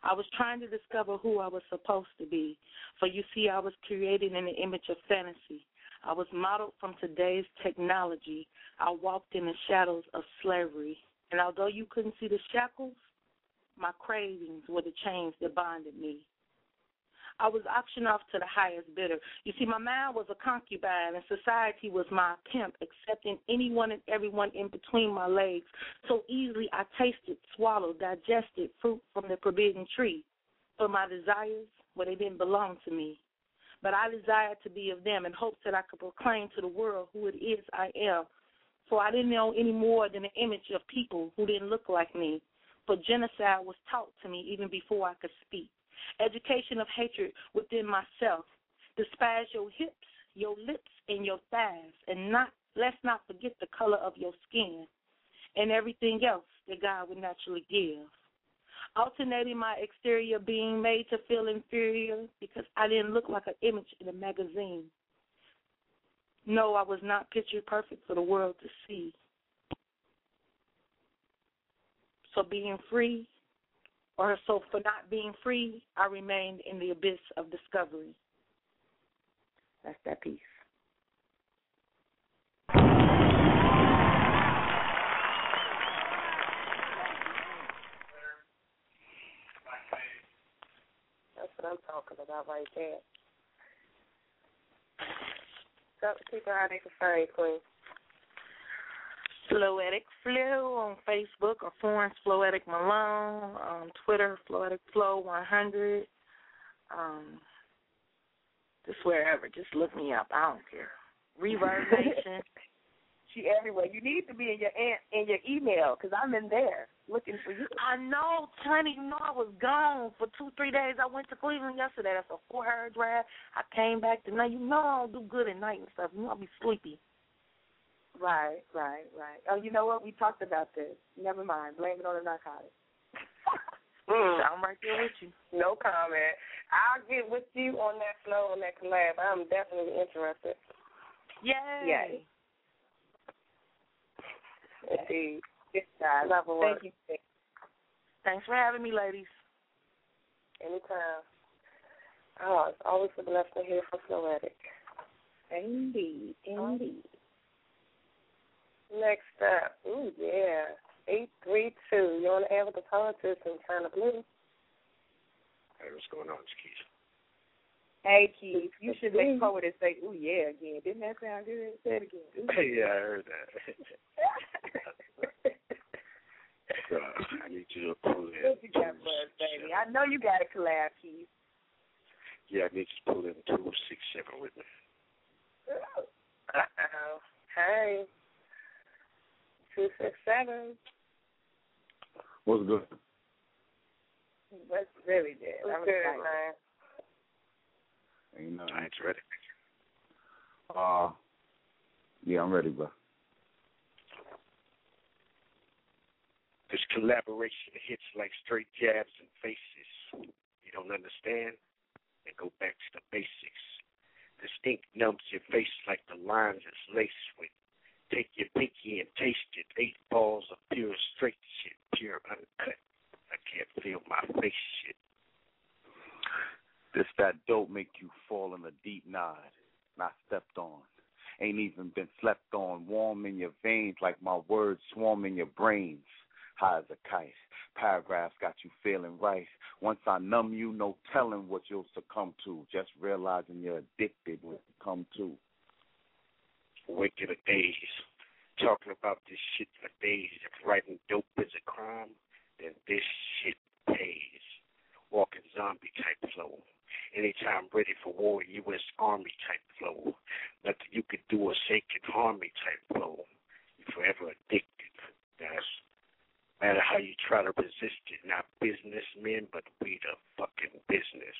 I was trying to discover who I was supposed to be. For you see, I was created in the image of fantasy. I was modeled from today's technology. I walked in the shadows of slavery. And although you couldn't see the shackles, my cravings were the chains that bonded me. I was auctioned off to the highest bidder. You see, my mind was a concubine, and society was my pimp, accepting anyone and everyone in between my legs. So easily I tasted, swallowed, digested fruit from the forbidden tree. For my desires, well, they didn't belong to me. But I desired to be of them in hopes that I could proclaim to the world who it is I am. For I didn't know any more than the image of people who didn't look like me. For genocide was taught to me even before I could speak. Education of hatred within myself. Despise your hips, your lips, and your thighs, and not let's not forget the color of your skin and everything else that God would naturally give. Alternating my exterior being made to feel inferior because I didn't look like an image in a magazine. No, I was not picture perfect for the world to see. So being free, or so for not being free, I remained in the abyss of discovery. That's that piece. That's what I'm talking about right there. Tell people how they can find Queen. Floetic Flu on Facebook or Florence Floetic Malone on Twitter, Floetic Flow 100. Um, just wherever. Just look me up. I don't care. ReverbNation. She everywhere. You need to be in your an- in your email because I'm in there looking for you. I know, Tony. You know I was gone for two, three days. I went to Cleveland yesterday. That's a four-hour drive. I came back tonight. You know I don't do good at night and stuff. You know I'll be sleepy. Right, right, right. Oh, you know what? We talked about this. Never mind. Blame it on the narcotics. Mm. I'm right there with you. No comment. I'll get with you on that flow, on that collab. I'm definitely interested. Yay. Yay. Indeed. Yes, guys. Love and Thank you. Thanks for having me, ladies. Anytime. Oh, it's always a blessing to hear from Floetic. Indeed, indeed. Next up, ooh yeah, eight three two. You're on the air with the politics in Chyna Blue. Hey, what's going on, it's Keith? Hey, Keith, you should make poet and say, "Ooh yeah" again. Didn't that sound good? Say it again. Ooh. yeah, I heard that. so, I need you to pull in. What you got for us, baby? I know you got a collab, Keith. Yeah, I need you to pull in two six seven with me. Uh-oh. Hey. Two six seven. What's good? What's really good? What's I'm good, excited. man? Ain't nothing. I ain't ready. Uh, yeah, I'm ready, bro. This collaboration hits like straight jabs and faces. You don't understand? Then go back to the basics. The stink numbs your face like the lines it's laced with. Take your pinky and taste it. Eight balls of pure straight shit, pure uncut. I can't feel my face shit. This that dope make you fall in a deep nod, not stepped on. Ain't even been slept on, warm in your veins like my words swarm in your brains. High as a kite, paragraphs got you feeling right. Once I numb you, no telling what you'll succumb to. Just realizing you're addicted when you come to. Wicked of days. Talking about this shit for days. If writing dope is a crime, then this shit pays. Walking zombie type flow. Anytime ready for war, U.S. Army type flow. Nothing you could do or say can harm me type flow. You're forever addicted. That's matter how you try to resist it. Not businessmen, but we the fucking business.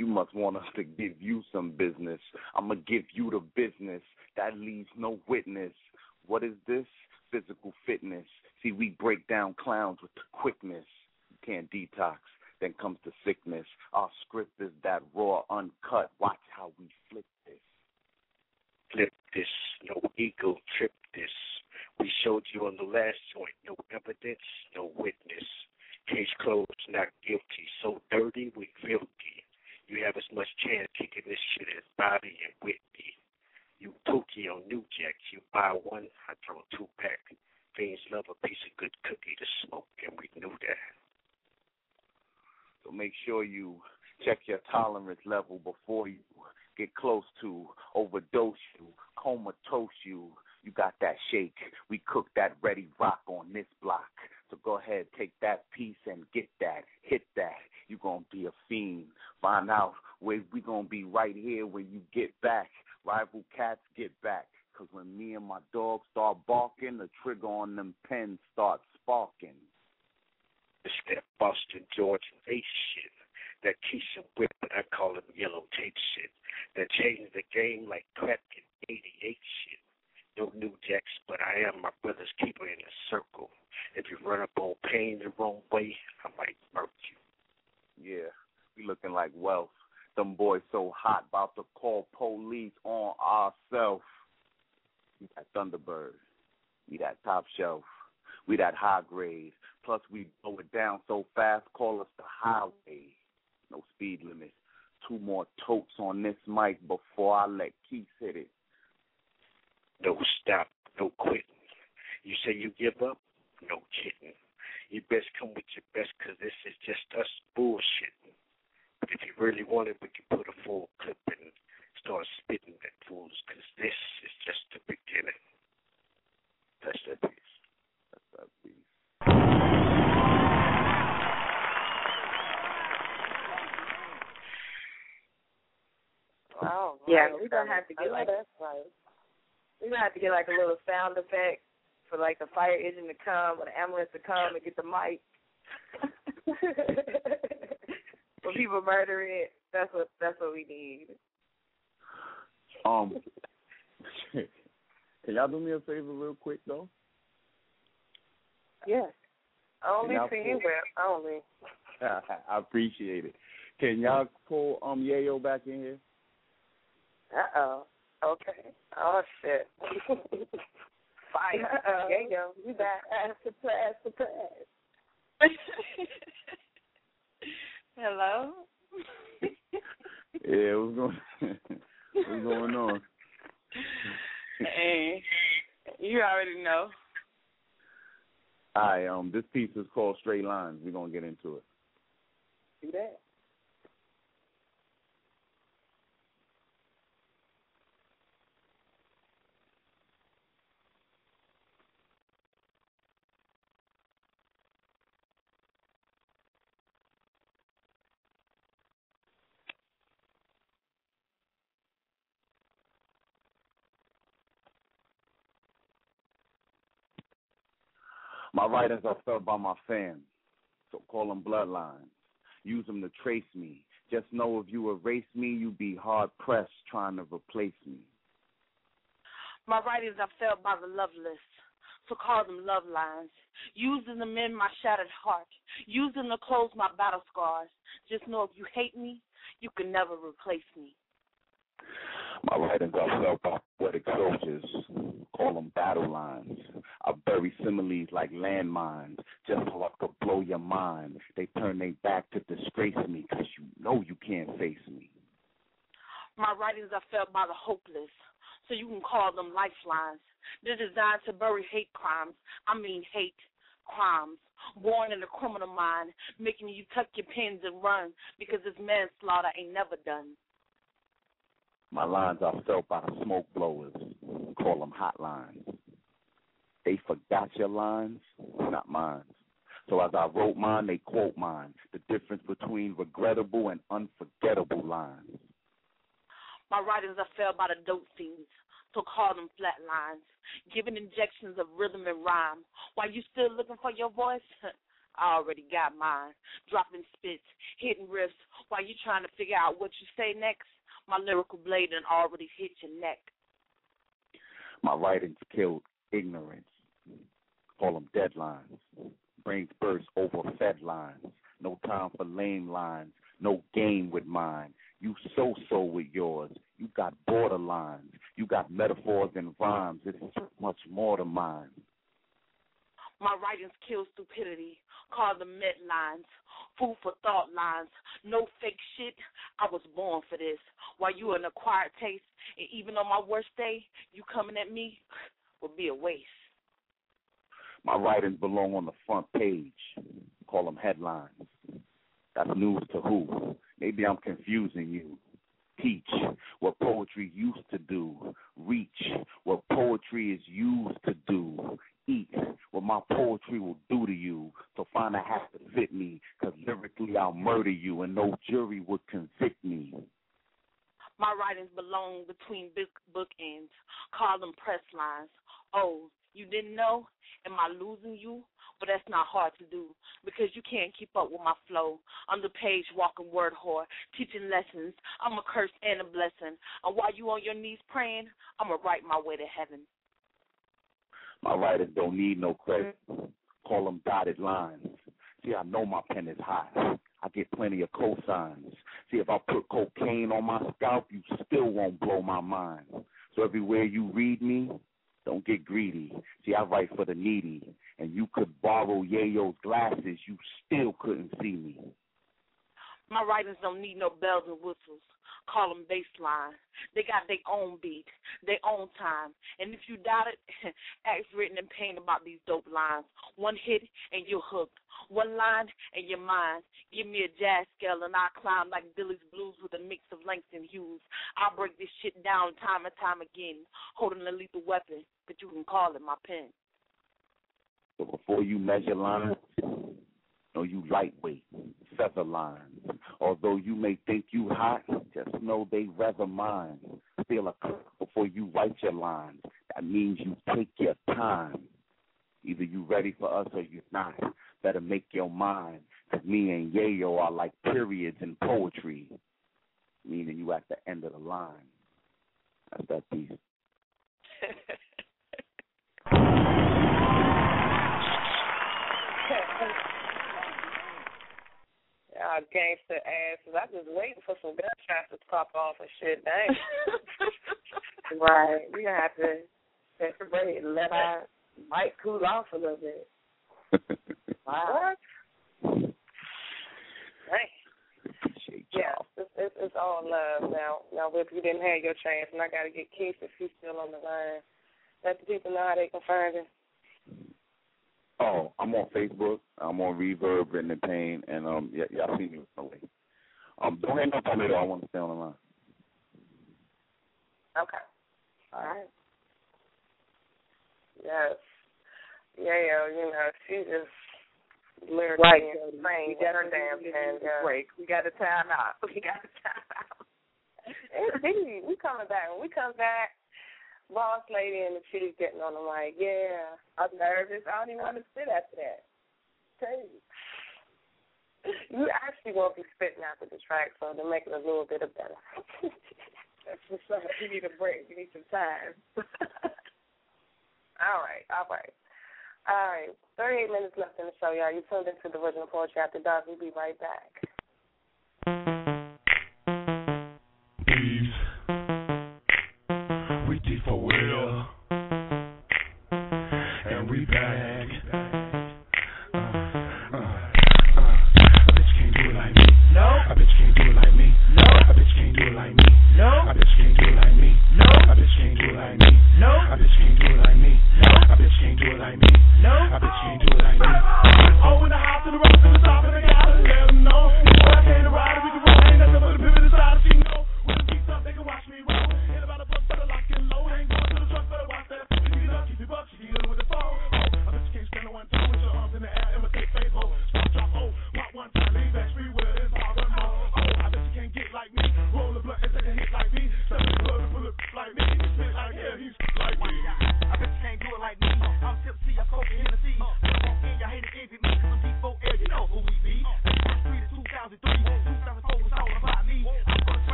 You must want us to give you some business. I'ma give you the business. That leaves no witness. What is this? Physical fitness. See, we break down clowns with the quickness. You can't detox. Then comes the sickness. Our script is that raw, uncut. Watch how we flip this. Flip this, no ego trip this. We showed you on the last joint, no evidence, no witness. Case closed, not guilty. So dirty, we filthy. You have as much chance kicking this shit as Bobby and Whitney. You on New Jacks. You buy one, I throw two back. Fiends love a piece of good cookie to smoke, and we knew that. So make sure you check your tolerance level before you get close to overdose you, comatose you. You got that shake. We cook that ready rock on this block. So go ahead, take that piece and get that, hit that. You going to be a fiend. Find out where we going to be right here when you get back. Rival cats get back. Because when me and my dog start barking, the trigger on them pens start sparking. It's that Boston George Ace shit. That Keisha Whip, I call him yellow tape shit. That changed the game like crack in 88 shit. No New Jacks, but I am my brother's keeper in a circle. If you run up on pain the wrong way, I might murk you. Yeah, we looking like wealth. Them boys so hot, about to call police on ourselves. We that Thunderbird. We that top shelf. We that high grade. Plus we blow it down so fast, call us the highway. No speed limit. Two more totes on this mic before I let Keith hit it. No stop, no quitting. You say you give up? No kidding. You best come with your best, 'cause this is just us bullshitting. But if you really want it, we can put a full clip and start spitting at fools, 'cause this is just the beginning. That's that piece. That's that piece. Oh, Yeah, right. we're gonna have to get know like that's right. we're gonna have to get like a little sound effect for like the fire engine to come or the ambulance to come and get the mic. when people murder it, that's what that's what we need. Um, can y'all do me a favor real quick though? Yes. Only for you, pull- Only. I appreciate it. Can y'all pull um Yayo back in here? Uh oh. Okay. Oh shit. Fire. Uh-oh. There you go. You back. Surprise, surprise. Hello. Yeah, what's going what's going on? Hey, you already know. Hi, um, this piece is called Straight Lines. We're gonna get into it. Do that. My writings are felt by my fans, so call them bloodlines. Use them to trace me. Just know if you erase me, you be hard pressed trying to replace me. My writings are felt by the loveless, so call them love lines. Using them in my shattered heart, using to close my battle scars. Just know if you hate me, you can never replace me. My writings are felt by poetic soldiers. Call them battle lines. I bury similes like landmines just so I could blow your mind. They turn their back to disgrace me because you know you can't face me. My writings are felt by the hopeless, so you can call them lifelines. They're designed to bury hate crimes. I mean hate crimes. Born in a criminal mind, making you tuck your pins and run because this manslaughter ain't never done. My lines are felt by the smoke blowers. Call them hotlines. They forgot your lines, not mine. So as I wrote mine, they quote mine. The difference between regrettable and unforgettable lines. My writings are felt by the dope fiends, so call them flat lines. Giving injections of rhythm and rhyme. While you still looking for your voice, I already got mine. Dropping spits, hitting riffs, while you trying to figure out what you say next. My lyrical blade and already hit your neck. My writings killed ignorance. Call them deadlines. Brains burst over fed lines. No time for lame lines. No game with mine. You so so with yours. You got borderlines. You got metaphors and rhymes. It's much more to mine. My writings kill stupidity. Call them med lines. Food for thought lines. No fake shit. I was born for this. While you an acquired taste, and even on my worst day, you coming at me would be a waste. My writings belong on the front page. Call them headlines. That's news to who? Maybe I'm confusing you. Teach what poetry used to do. Reach what poetry is used to do. Eat what my poetry will do to you. So find a hat to fit me, cause lyrically I'll murder you and no jury would convict me. My writings belong between book bookends. Call them press lines. Oh, you didn't know? Am I losing you? But that's not hard to do because you can't keep up with my flow. I'm the page walking word whore, teaching lessons. I'm a curse and a blessing. And while you on your knees praying, I'm going to write my way to heaven. My writers don't need no credit. Mm-hmm. Call them dotted lines. See, I know my pen is hot. I get plenty of cosigns. See, if I put cocaine on my scalp, you still won't blow my mind. So everywhere you read me, don't get greedy. See, I write for the needy. And you could borrow Yayo's glasses, you still couldn't see me. My writings don't need no bells and whistles. Call them baseline. They got their own beat, their own time. And if you doubt it, ask written in pain about these dope lines. One hit and you're hooked. One line and you're mine. Give me a jazz scale and I'll climb like Billy's Blues with a mix of lengths and hues. I'll break this shit down time and time again, holding a lethal weapon, but you can call it my pen. So before you measure lines, know you lightweight, feather lines. Although you may think you hot, just know they rather mine. Feel a curve before you write your lines. That means you take your time. Either you ready for us or you're not. Better make your mind. Cause me and Yayo are like periods in poetry. Meaning you at the end of the line. That's that piece. Y'all gangster asses. I just waiting for some gunshots to pop off and shit. Dang. right. We gonna have to separate and let our mic cool off a little bit. wow. Dang. Yeah, it's, it's, it's all love now. Now, if you didn't have your chance, and I got to get Keith if he's still on the line, let the people know how they can find him. Oh, I'm on Facebook. I'm on Reverb, Written in Pain, and um, yeah, y'all see me away. Um, don't hang up on me though. I want to stay on the line. Okay. All right. Yes. Yeah, yeah, you know, she just lyrically Right, insane we got her damn get pen. break. We got to time out. We got to time out. Indeed, we coming back. When we come back, boss lady and she was getting on. I'm like, yeah, I'm nervous. I don't even want to spit after that. Crazy. You actually won't be spitting after the track, so to make it a little bit of better. That's what's up. You need a break. You need some time. all right, all right. All right, 38 minutes left in the show, y'all. You tuned into the original poetry after dark. We'll be right back. for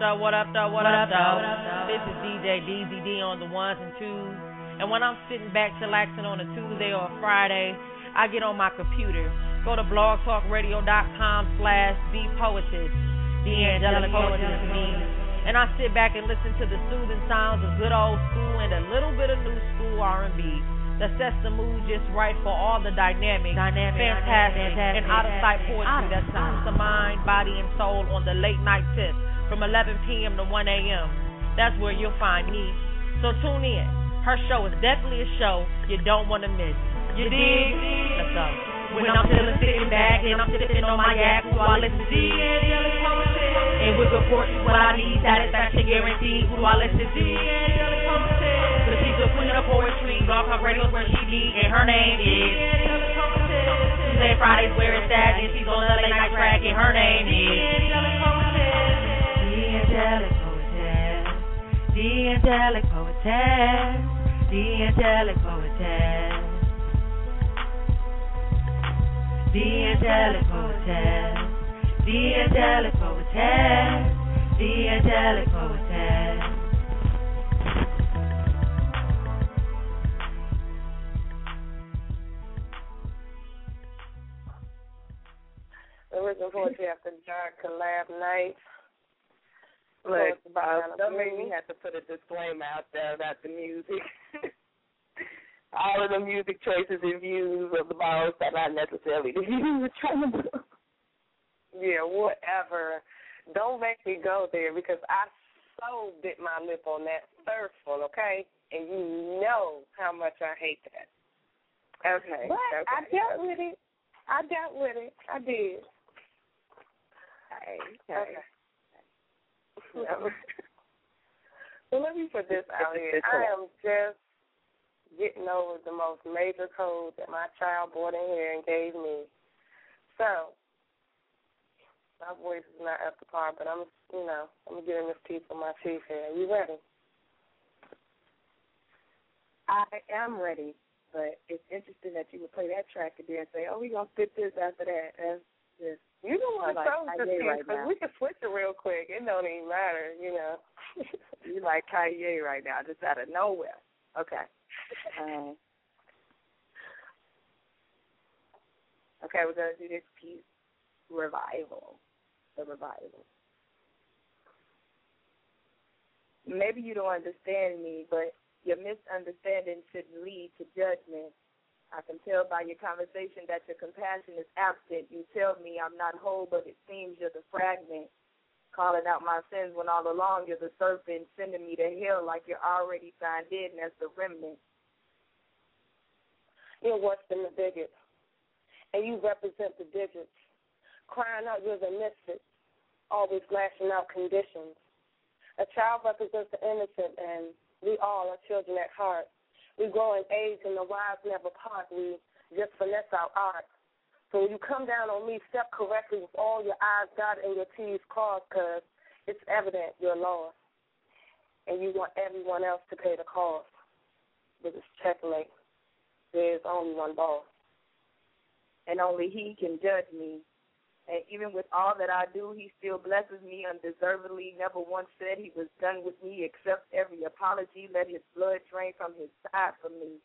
though? What up though? What, what up, though? This is DJ DZD on the ones and twos. And when I'm sitting back chillaxing on a Tuesday or a Friday, I get on my computer. Go to blogtalkradio.com slash the poetess, the angelic poetess to me. And I sit back and listen to the soothing sounds of good old school and a little bit of new school R&B that sets the mood just right for all the dynamic, dynamic fantastic, dynamic, and out of sight poetry that sounds the mind, body, and soul on the late night tip from 11 p.m. to 1 a.m. That's where you'll find me. So tune in. Her show is definitely a show you don't want to miss. You dig? Let's go. When, when I'm feeling sitting back and I'm sipping on my yak while I listen to And with the reports what I need, satisfaction guaranteed. Who do I listen to? Cause she's a queen of poetry, blog talk radios where she be, and her name is Tuesday, Fridays, where it's at, and she's on the late night track, and her name is The Angelic Poetess. The Angelic Poetess. The Angelic Poetess. The Angelic Poetess. The Angelic Poetess. Original Poetry After Dark collab night. Look, uh, that Anna me have to put a disclaimer out there about the music. All of the music choices and views of the balls are not necessarily the views of Chyna. Yeah, whatever. Don't make me go there because I so bit my lip on that first one, okay? And you know how much I hate that. Okay. But okay, I dealt with it. I dealt with it. I did. Okay. Okay. so let me put this out here. I am just getting over the most major code that my child brought in here and gave me. So my voice is not up to par, but I'm, you know, I'm getting this piece on my teeth here. Are you ready? I am ready, but it's interesting that you would play that track again and then say, "Oh, we gonna spit this after that." That's just You know what? like so Kanye confused right now. we can switch it real quick. It don't even matter, you know. you like Kanye right now, just out of nowhere. Okay. Um, okay, we're gonna do this piece, revival, the revival. Maybe you don't understand me, but your misunderstanding shouldn't lead to judgment. I can tell by your conversation that your compassion is absent. You tell me I'm not whole, but it seems you're the fragment. Calling out my sins when all along you're the serpent, sending me to hell like you're already signed in as the remnant. You're worse than the bigot, and you represent the digits. Crying out, you're the misfit, always lashing out conditions. A child represents the innocent, and we all are children at heart. We grow in age, and the wise never part. We just finesse our art. So when you come down on me, step correctly with all your I's dotted and your T's crossed, because it's evident you're lost, and you want everyone else to pay the cost. But it's checkmate. There's only one boss. and only He can judge me. And even with all that I do, He still blesses me undeservedly. Never once said He was done with me, except every apology. Let His blood drain from His side for me,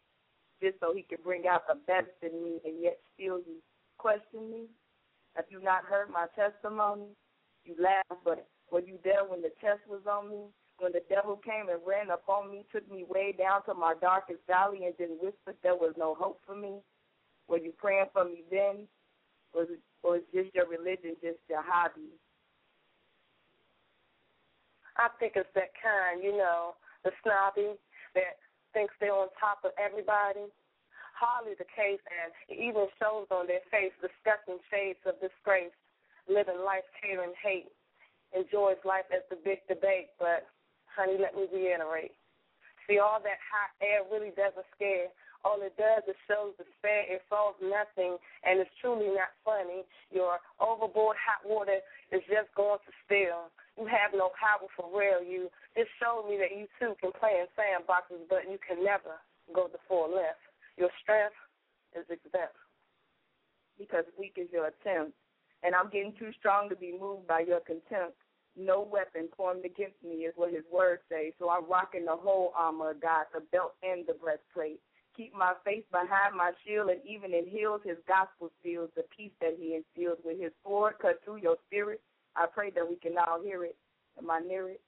just so He could bring out the best in me. And yet still you question me. Have you not heard my testimony? You laugh, but were you there when the test was on me? When the devil came and ran up on me, took me way down to my darkest valley, and then whispered there was no hope for me? Were you praying for me then? Was or is just your religion just your hobby? I think it's that kind, you know, the snobby that thinks they're on top of everybody. Hardly the case, and it even shows on their face disgusting shades of disgrace, living life catering hate, enjoys life as the big debate. But, honey, let me reiterate. See, all that hot air really doesn't scare. All it does is shows despair. It solves nothing, and it's truly not funny. Your overboard hot water is just going to spill. You have no power for real. You just showed me that you too can play in sandboxes, but you can never go the full length. Your strength is exempt. Because weak is your attempt, and I'm getting too strong to be moved by your contempt. No weapon formed against me is what his words say. So I'm rocking the whole armor of God, the belt and the breastplate. Keep my face behind my shield, and even in heels, his gospel seals the peace that he instills with his sword cut through your spirit. I pray that we can all hear it. Am I near it?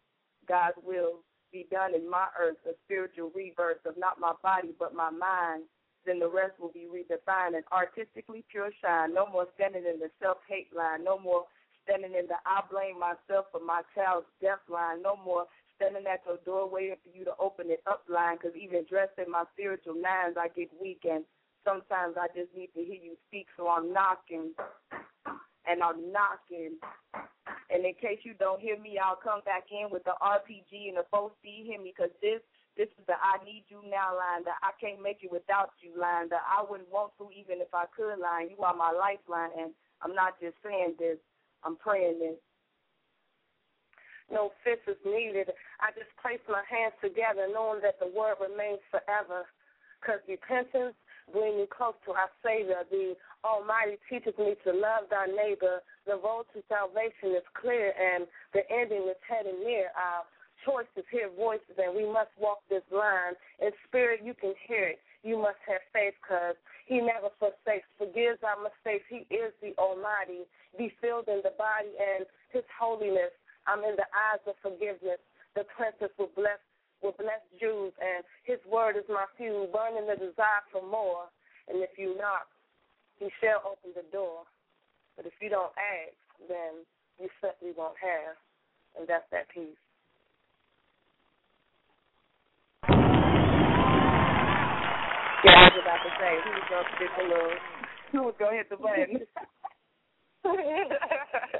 God's will be done in my earth, a spiritual rebirth of not my body but my mind. Then the rest will be redefined and artistically pure shine. No more standing in the self hate line. No more standing in the I blame myself for my child's death line. No more standing at your door waiting for you to open it up line. Because even dressed in my spiritual nines, I get weak and sometimes I just need to hear you speak. So I'm knocking and I'm knocking. And in case you don't hear me, I'll come back in with the RPG and the full speed. Hear me, because this This is the I need you now line, the I can't make it without you line, the I wouldn't want to even if I could line. You are my lifeline, and I'm not just saying this, I'm praying this. No fist is needed. I just place my hands together, knowing that the word remains forever. Because repentance brings me close to our Savior. The Almighty teaches me to love thy neighbor. The road to salvation is clear, and the ending is heading near. Our choices hear voices, and we must walk this line. In spirit, you can hear it. You must have faith, because He never forsakes, forgives our mistakes. He is the Almighty. Be filled in the body and His holiness. I'm in the eyes of forgiveness. The princess will bless will bless Jews, and His word is my fuel, burning the desire for more. And if you knock, He shall open the door. But if you don't ask, then you simply won't have, and that's that peace. Yeah, I was about to say, who was going to hit the little, who going to hit the button?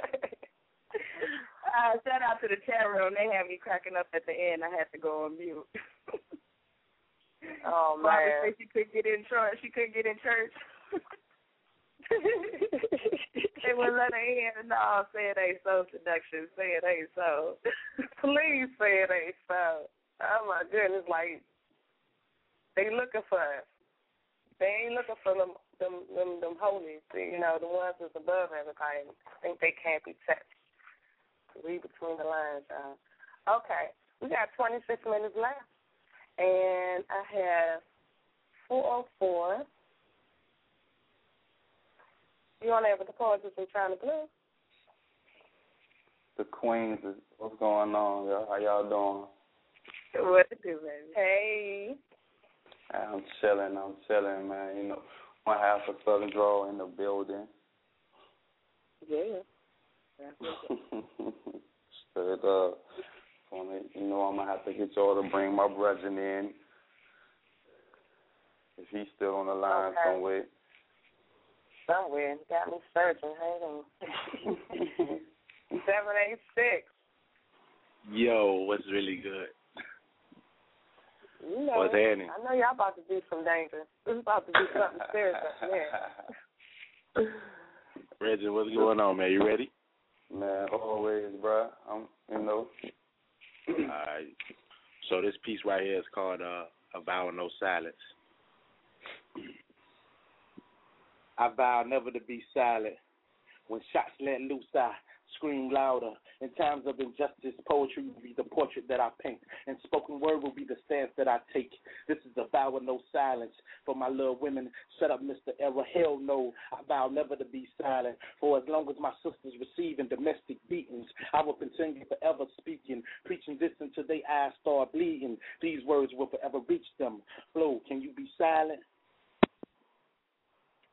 uh, shout out to the chat room. They had me cracking up at the end. I had to go on mute. Oh Barbara man. said she couldn't get in church. She couldn't get in church. they wouldn't let her in. No, say it ain't so. Seduction. Say it ain't so. Please say it ain't so. Oh my goodness, like they looking for us. They ain't looking for them them them them holies, you know, the ones that's above everybody. I think they can't be touched. Read between the lines, y'all. Okay. We got twenty six minutes left. And I have four oh four. You on there with the poetry from Chyna Blue? The Queens is what's going on, y'all? How y'all doing? What to do, baby? Hey. I'm chilling, I'm chilling, man. You know, one half of Southern Draw in the building. Yeah. Straight up. Wanna- You know, I'm gonna have to get y'all to bring my brethren in. If he's still on the line Okay. somewhere. Somewhere. You got me searching. Hang on. Seven eight six. Yo, what's really good? You know, What's happening? I know y'all about to do some danger. This is about to be something serious up there. Reggie, what's going on, man? You ready? Man, always, bruh. I'm, you know. Alright. So this piece right here is called uh, "A Vow of No Silence." I vow never to be silent. When shots let loose, I scream louder. In times of injustice, poetry will be the portrait that I paint, and spoken word will be the stance that I take. This is a vow of no silence. For my little women, shut up, Mr. Era. Hell no, I vow never to be silent. For as long as my sisters receiving domestic beatings, I will continue forever speaking, preaching this until they eyes start bleeding. These words will forever reach them. Flo, can you be silent?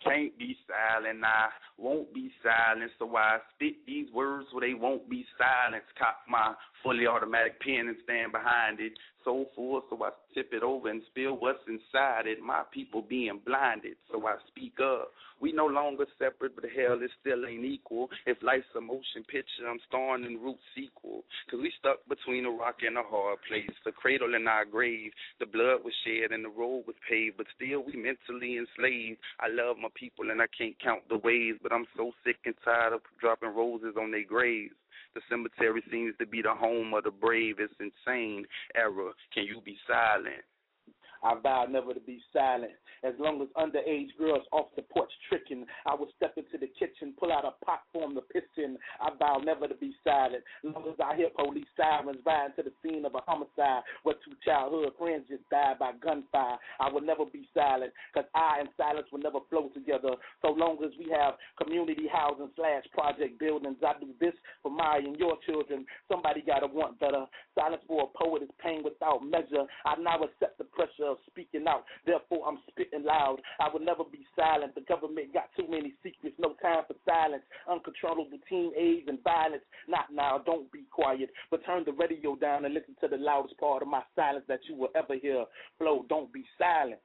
Can't be silent, I won't be silent, so I spit these words so they won't be silenced. Cock my fully automatic pen and stand behind it. So full, so I tip it over and spill what's inside it. My people being blinded, so I speak up. We no longer separate, but hell, it still ain't equal. If life's a motion picture, I'm starring in root sequel. Cause we stuck between a rock and a hard place. The cradle and our grave. The blood was shed and the road was paved, but still we mentally enslaved. I love my people and I can't count the ways, but I'm so sick and tired of dropping roses on their graves. The cemetery seems to be the home of the brave. It's insane. Era. Can you be silent? I vow never to be silent. As long as underage girls off the porch tricking, I will step into the kitchen, pull out a pot for 'em to piss in. I vow never to be silent. As long as I hear police sirens riding to the scene of a homicide where two childhood friends just died by gunfire, I will never be silent because I and silence will never flow together. So long as we have community housing slash project buildings, I do this for my and your children. Somebody gotta want better. Silence for a poet is pain without measure. I now accept the pressure of speaking out. Therefore, I'm spitting loud. I will never be silent. The government got too many secrets. No time for silence. Uncontrollable teenage and violence. Not now. Don't be quiet. But turn the radio down and listen to the loudest part of my silence that you will ever hear. Flow. Don't be silent.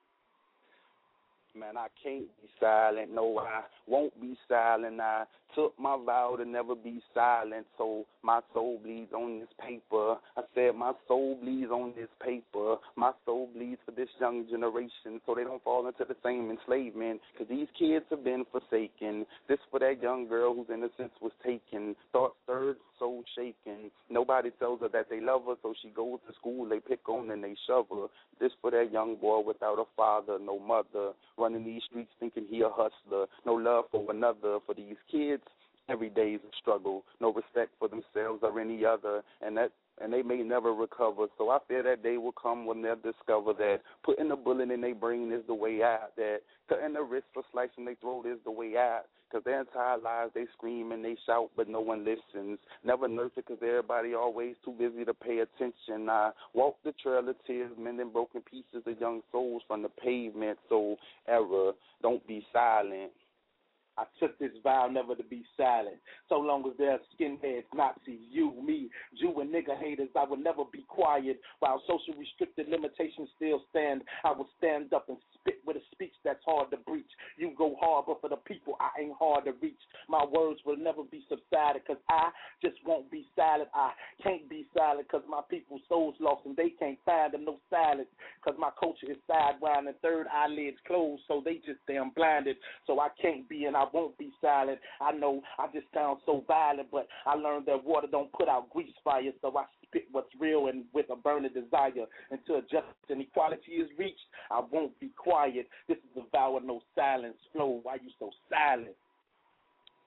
Man, I can't be silent. No, I won't be silent. I took my vow to never be silent. So my soul bleeds on this paper. I said my soul bleeds on this paper. My soul bleeds for this young generation so they don't fall into the same enslavement. Cause these kids have been forsaken. This for that young girl whose innocence was taken. Thoughts stirred, soul shaken. Nobody tells her that they love her, so she goes to school. They pick on and they shove her. This for that young boy without a father, no mother, running these streets thinking he a hustler. No love for another. For these kids, every day is a struggle. No respect for themselves or any other, and that and they may never recover. So I fear that day will come when they'll discover that putting a bullet in their brain is the way out. That cutting the wrist for slicing their throat is the way out. Cause their entire lives they scream and they shout, but no one listens. Never nurture cause everybody always too busy to pay attention. I walk the trail of tears, mending broken pieces of young souls from the pavement. So Era, don't be silent. I took this vow never to be silent. So long as there are skinheads, Nazis, you, me, Jew and nigger haters, I will never be quiet. While social restricted limitations still stand, I will stand up and spit with a speech that's hard to breach. You go hard, but for the people, I ain't hard to reach. My words will never be subsided, cause I just won't be silent. I can't be silent, cause my people's souls lost and they can't find them no silence. Cause my culture is sidewind and third eyelids closed, so they just damn blinded. So I can't be and I won't be silent. I know I just sound so violent, but I learned that water don't put out grease fire, so I spit what's real and with a burning desire. Until justice and equality is reached, I won't be quiet. This is of no silence. Flow, why you so silent?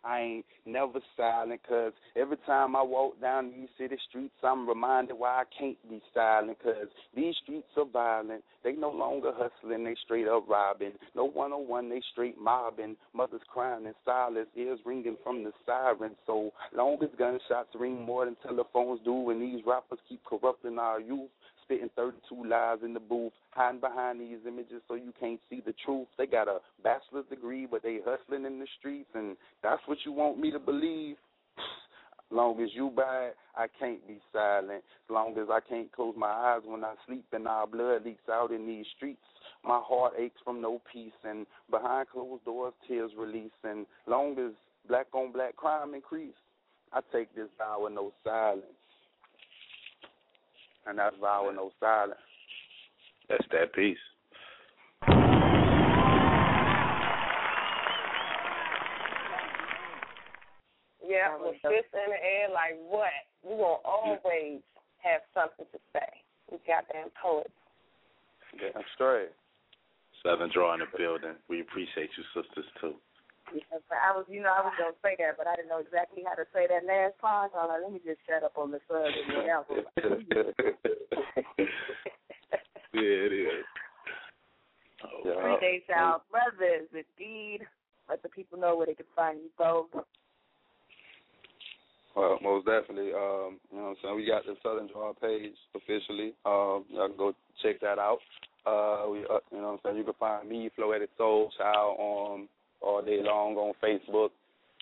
I ain't never silent cause every time I walk down these city streets I'm reminded why I can't be silent cause these streets are violent. They no longer hustling, they straight up robbing. No one on one, they straight mobbing. Mothers crying in silence, ears ringing from the sirens. So long as gunshots ring more than telephones do and these rappers keep corrupting our youth, spitting 32 lies in the booth, hiding behind these images so you can't see the truth. They got a bachelor's degree, but they hustling in the streets, and that's what you want me to believe. Long as you buy it, I can't be silent. As long as I can't close my eyes when I sleep and our blood leaks out in these streets. My heart aches from no peace, and behind closed doors, tears release. And long as black on black crime increase, I take this vow with no silence and that's vow with no silence. That's that piece. Yeah, with fists in the air, like what? We will always have something to say. We goddamn poets. Damn straight. Southern Draw in the building. We appreciate you, sisters, too. Yes, I was, you know, I was gonna say that, but I didn't know exactly how to say that last part. So I was like, let me just shut up on the sub and then yeah, it is. Oh, yeah. Appreciate y'all, brothers. Indeed, let the people know where they can find you both. Well, most definitely. Um, you know what I'm saying? We got the Southern Draw page officially. Um, y'all can go check that out. Uh, we, uh, you know what I'm saying? You can find me, Floetic Soul Child, on all day long on Facebook,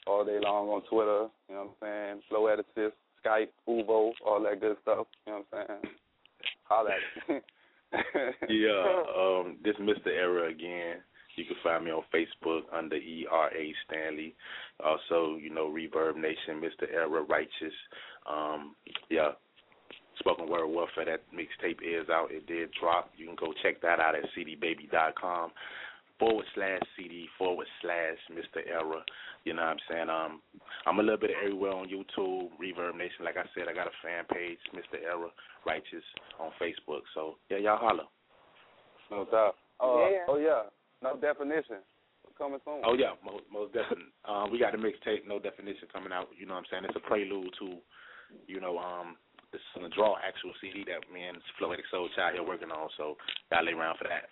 all day long on Twitter. You know what I'm saying? Floetic Assist, Skype, ooVoo, all that good stuff. You know what I'm saying? Holla yeah, um, this Mr. Era again. You can find me on Facebook under E R A Stanley. Also, you know, ReverbNation, Mr. Era Righteous. Um, yeah. Spoken Word Warfare, that mixtape is out. It did drop. You can go check that out at cdbaby.com forward slash CD forward slash Mr. Era. You know what I'm saying? Um, I'm a little bit everywhere on YouTube, ReverbNation. Like I said, I got a fan page, Mr. Era Righteous, on Facebook. So yeah, y'all holler. No doubt. Uh, yeah. Oh yeah, no definition coming soon. Oh yeah, most, most definitely. Um, we got a mixtape, no definition coming out. You know what I'm saying? It's a prelude to, you know, um, this is the draw actual CD that me and Floetic Soul Child here working on. So gotta lay around for that.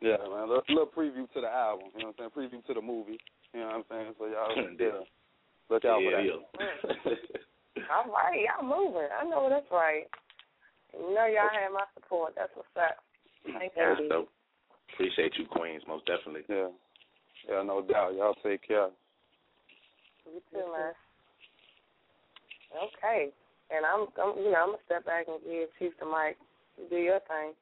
Yeah, man. A little preview to the album. You know what I'm saying? Preview to the movie. You know what I'm saying? So y'all, yeah. Look out yeah, for that. Yeah. All right, y'all moving. I know that's right. You know y'all have my support. That's what's up. Thank That's you. dope. Appreciate you, Queens, most definitely. Yeah. Yeah, no doubt. Y'all take care. You too, man. Okay. And I'm, I'm you know, I'm gonna step back and give Chief the mic. Do your thing.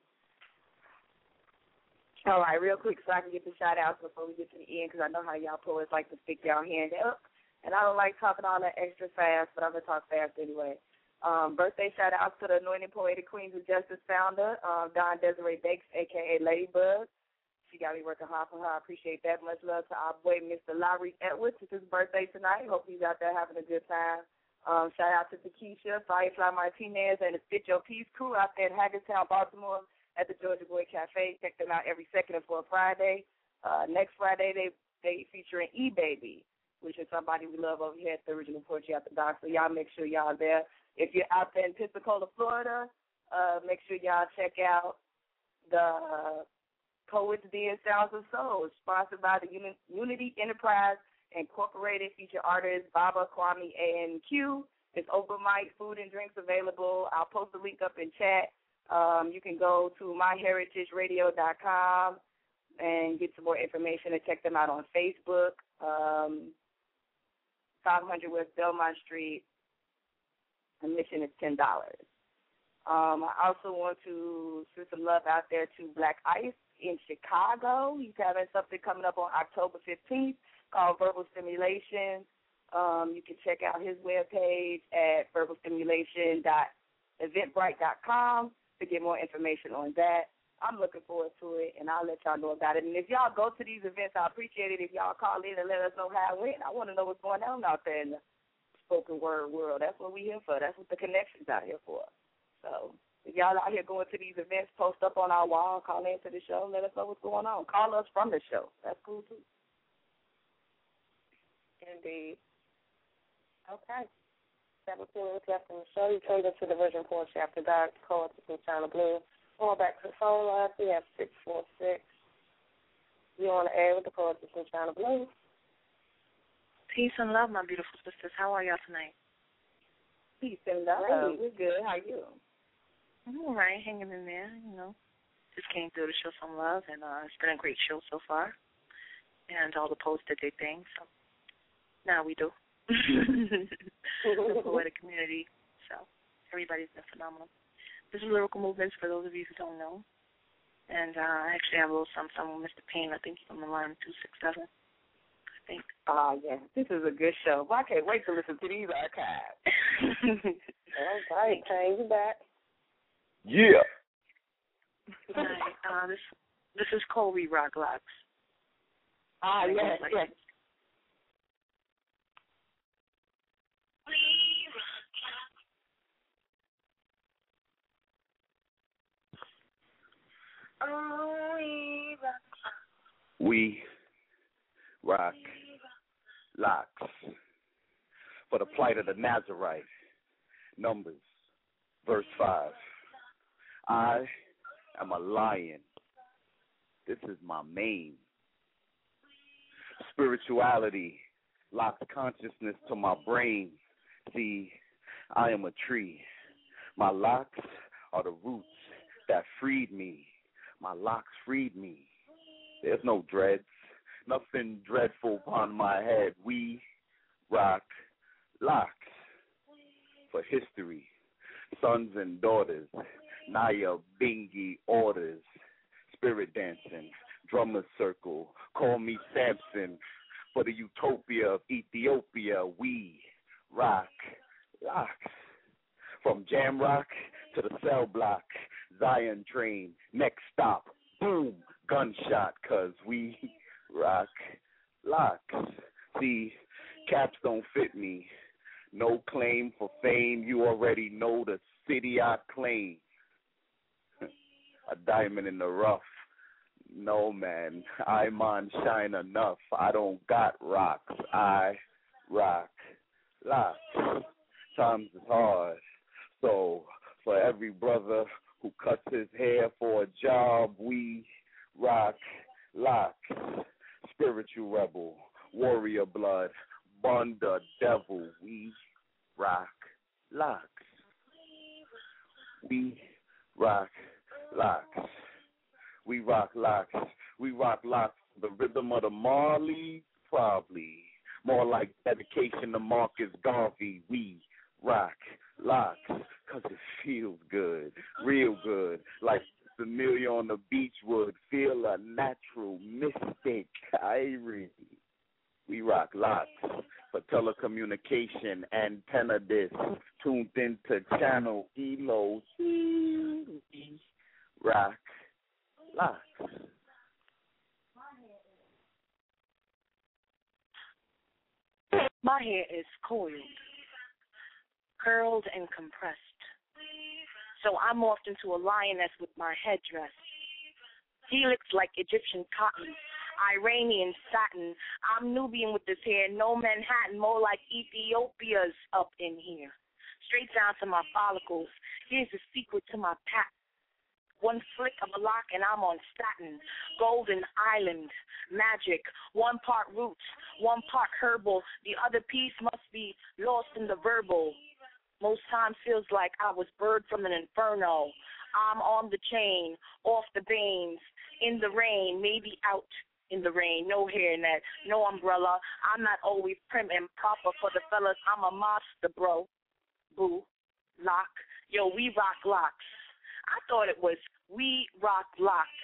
All right, real quick, so I can get the shout outs before we get to the end, because I know how y'all poets like to stick y'all hand up, and I don't like talking all that extra fast, but I'm gonna talk fast anyway. Um, birthday shout outs to the Anointed Poetic Queens of Justice founder, um, Don Desiree Bakes, aka Ladybug. She got me working hard for her. I appreciate that. Much love to our boy, Mr. Lowry Edwards. It's his birthday tonight. Hope he's out there having a good time. Um, shout out to Takesha, Firefly Martinez, and the Fit Your Peace crew out there in Hagerstown, Baltimore at the Georgia Boy Cafe. Check them out every second and fourth Friday. Uh, next Friday they they featuring E Baby, which is somebody we love over here at the original Poetry After Dark. So y'all make sure y'all there. If you're out there in Pensacola, Florida, uh, make sure y'all check out the Poets Den Sounds of Soul, sponsored by the Uni- Unity Enterprise Incorporated. Feature artists Baba, Kwame, and Q. It's open mic, food and drinks available. I'll post the link up in chat. Um, you can go to myheritageradio.com and get some more information and check them out on Facebook. Um, 500 West Belmont Street. Admission is ten dollars. Um, I also want to send some love out there to Black Ice in Chicago. He's having something coming up on October 15th called Verbal Stimulation. Um, you can check out his webpage at verbalstimulation.eventbrite.com to get more information on that. I'm looking forward to it, and I'll let y'all know about it. And if y'all go to these events, I appreciate it. If y'all call in and let us know how it went, I want to know what's going on out there in the spoken word world. That's what we're here for. That's what the connection's out here for. So if y'all out here going to these events, post up on our wall, call in to the show, let us know what's going on. Call us from the show. That's cool too. Indeed. Okay. 17 minutes left in the show. You tuned into the Virgin Poetry After Dark, Poets from Chyna Blue. Going back to the phone lines, we have 646. You on the air with the Poets from Chyna Blue. Peace and love, my beautiful sisters. How are y'all tonight? Peace and love. We're good. How are you? I'm all right, hanging in there, you know. Just came through to show some love, and uh, it's been a great show so far. And all the posts did their thing, so now we do. the poetic community, so everybody's been phenomenal. This is Lyrical Movements for those of you who don't know. And uh, I actually have a little something, something with Mr. Payne. I think he's on the line 267. I think. Oh, yeah. This is a good show. Well, I can't wait to listen to these archives. All right, Payne, you back. Yeah. Hi, uh, this this is Colby Rock Locks. Ah, yes, yes. We rock locks for the plight of the Nazarite. Numbers, verse 5. I am a lion. This is my main. Spirituality locks consciousness to my brain. See, I am a tree. My locks are the roots that freed me. My locks freed me. There's no dreads, nothing dreadful upon my head. We rock locks for history. Sons and daughters, Naya Bingi orders, spirit dancing, drummer circle. Call me Samson for the utopia of Ethiopia. We rock locks from jam rock to the cell block. Zion train, next stop, boom, gunshot, cause we rock locks. See, caps don't fit me. No claim for fame, you already know the city I claim. A diamond in the rough. No man, I'm on shine enough. I don't got rocks. I rock locks. Times is hard. So for every brother who cuts his hair for a job, we rock locks. Spiritual rebel, warrior blood, the devil, we rock locks. We rock locks. We rock locks. We rock locks. The rhythm of the Marley, probably. More like dedication to Marcus Garvey. We rock locks because it feels good, real good. Like familiar on the beach would feel a natural mystic. Irie. We rock locks for telecommunication, antenna disc, tuned into channel ELO. Rock locks. My hair is coiled curled, and compressed. So I'm morphed into a lioness with my headdress. Helix like Egyptian cotton, Iranian satin. I'm Nubian with this hair, no Manhattan, more like Ethiopia's up in here. Straight down to my follicles. Here's the secret to my pack. One flick of a lock and I'm on satin. Golden Island, magic. One part roots, one part herbal. The other piece must be lost in the verbal. Most times feels like I was bird from an inferno. I'm on the chain, off the veins, in the rain, maybe out in the rain, no hairnet, no umbrella. I'm not always prim and proper for the fellas. I'm a monster, bro. Boo, lock. Yo, we rock locks. I thought it was we rock locked.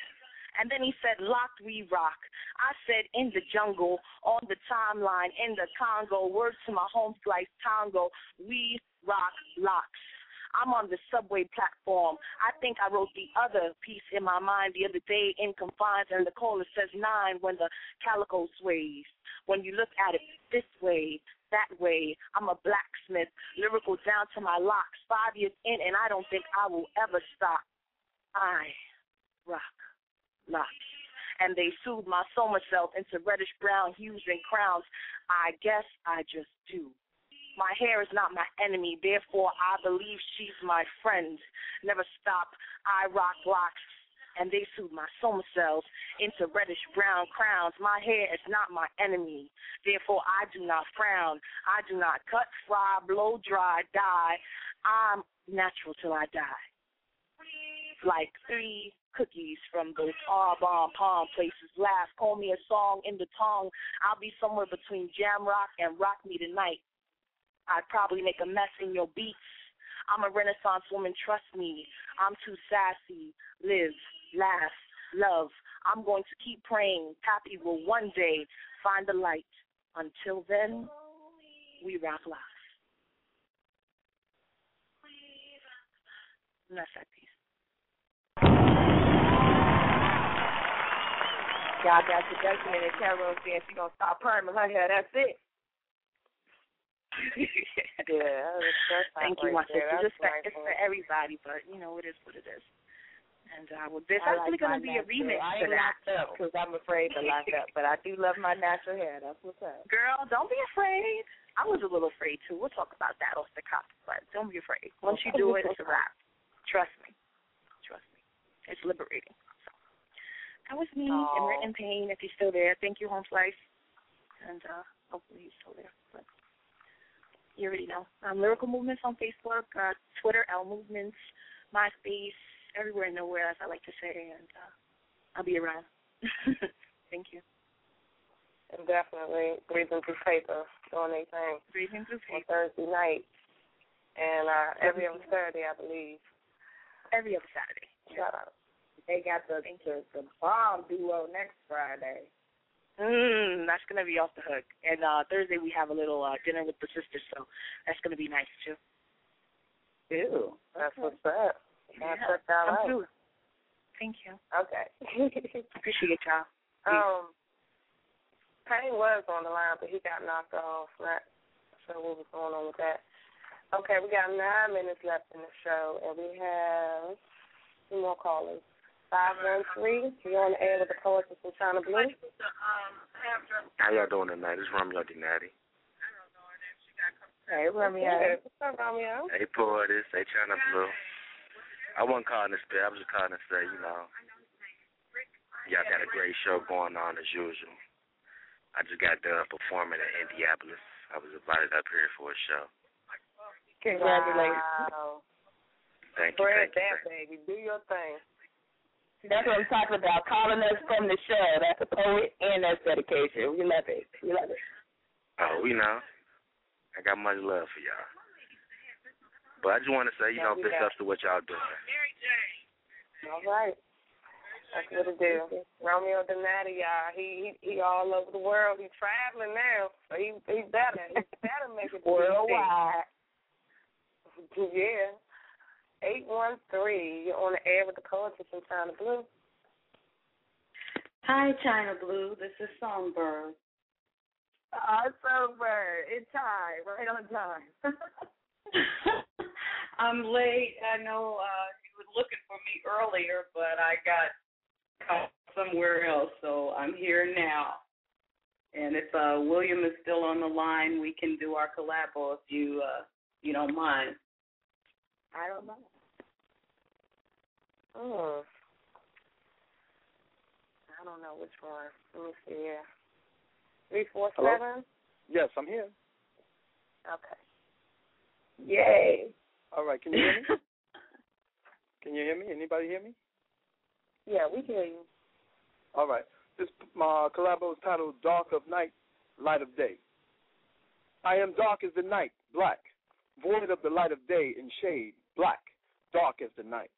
And then he said, locked we rock. I said, in the jungle, on the timeline, in the Congo, words to my home slice tango, we rock locks. I'm on the subway platform. I think I wrote the other piece in my mind the other day in confines, and the caller says nine when the calico sways. When you look at it this way, that way, I'm a blacksmith, lyrical down to my locks. Five years in, and I don't think I will ever stop. I rock locks. And they soothe my soma self into reddish brown hues and crowns. I guess I just do. My hair is not my enemy, therefore I believe she's my friend. Never stop, I rock locks, and they soothe my soma cells into reddish brown crowns. My hair is not my enemy, therefore I do not frown. I do not cut, fry, blow dry, dye. I'm natural till I die. Like three cookies from those ah, R-bomb palm places. Laugh, call me a song in the tongue. I'll be somewhere between jam rock and rock me tonight. I'd probably make a mess in your beats. I'm a renaissance woman, trust me. I'm too sassy. Live, laugh, love. I'm going to keep praying. Pappy will one day find the light. Until then, we rock live. And that's that piece. Y'all got your document in Carol saying she gonna stop perming her hair. That's it. yeah, that's Thank you, my sister. It's, for, it's for everybody, but you know it is what it is. And uh, well, there's I actually like going to be a remix I for ain't that. locked up because I'm afraid to lock up, but I do love my natural hair. That's what's up. Girl, don't be afraid. I was a little afraid too. We'll talk about that off the cuff, but don't be afraid. Once you do it, it's a wrap. Trust me. Trust me. It's liberating. That was me Aw. in pain. If he's still there, thank you, Home Slice. And uh, hopefully he's still there. But you already know. Um, Lyrical Movements on Facebook, uh, Twitter, L Movements, MySpace, everywhere and nowhere, as I like to say. And uh, I'll be around. thank you. And definitely breathing through paper, doing their thing. Breathing through On Thursday night. And uh every other Saturday I believe. Every other Saturday. Shout out. They got the the, the bomb duo next Friday. Mm, that's gonna be off the hook. And uh Thursday we have a little uh dinner with the sisters, so that's gonna be nice too. Ew. That's what's up. Yeah, Yeah, check that out. through. Thank you. Okay. Appreciate y'all. um Payne was on the line but he got knocked off. Not sure what was going on with that. Okay, we got nine minutes left in the show and we have two more callers. Five one three, you're on the air with the poetess from Chyna Blue. How y'all doing tonight? It's Romeo Dinati. Hey, Romeo. What's up, Romeo? Hey, poetess. Hey, Chyna Blue. I wasn't calling to spit. I was just calling to say, you know, y'all got a great show going on as usual. I just got done performing in Indianapolis. I was invited up here for a show. Congratulations. Wow. Thank you. Spread Thank you. that, baby. Do your thing. That's what I'm talking about. Calling us from the show. That's a poet and that's dedication. We love it. We love it. Oh, we know. I got much love for y'all. But I just want to say, you know, Yeah, we big ups to what y'all doing. All right. That's what it do. Romeo Donati, y'all. He, he he all over the world. He's traveling now, so he he better he better make it to Worldwide. DC. Yeah. Eight one three. You're on the air with the poetry from Chyna Blue. Hi, Chyna Blue. This is Songbird. Uh, Songbird, it's time, right on time. I'm late. I know uh, you were looking for me earlier, but I got caught somewhere else, so I'm here now. And if uh, William is still on the line, we can do our collabo if you uh, you don't mind. I don't know. Oh. I don't know which one. Let me see here. Three four Hello? seven. Yes, I'm here. Okay. Yay. All right, can you hear me? can you hear me? Anybody hear me? Yeah, we can hear you. All right. This my collabo is titled Dark of Night, Light of Day. I am dark as the night, black, void of the light of day and shade, black, dark as the night.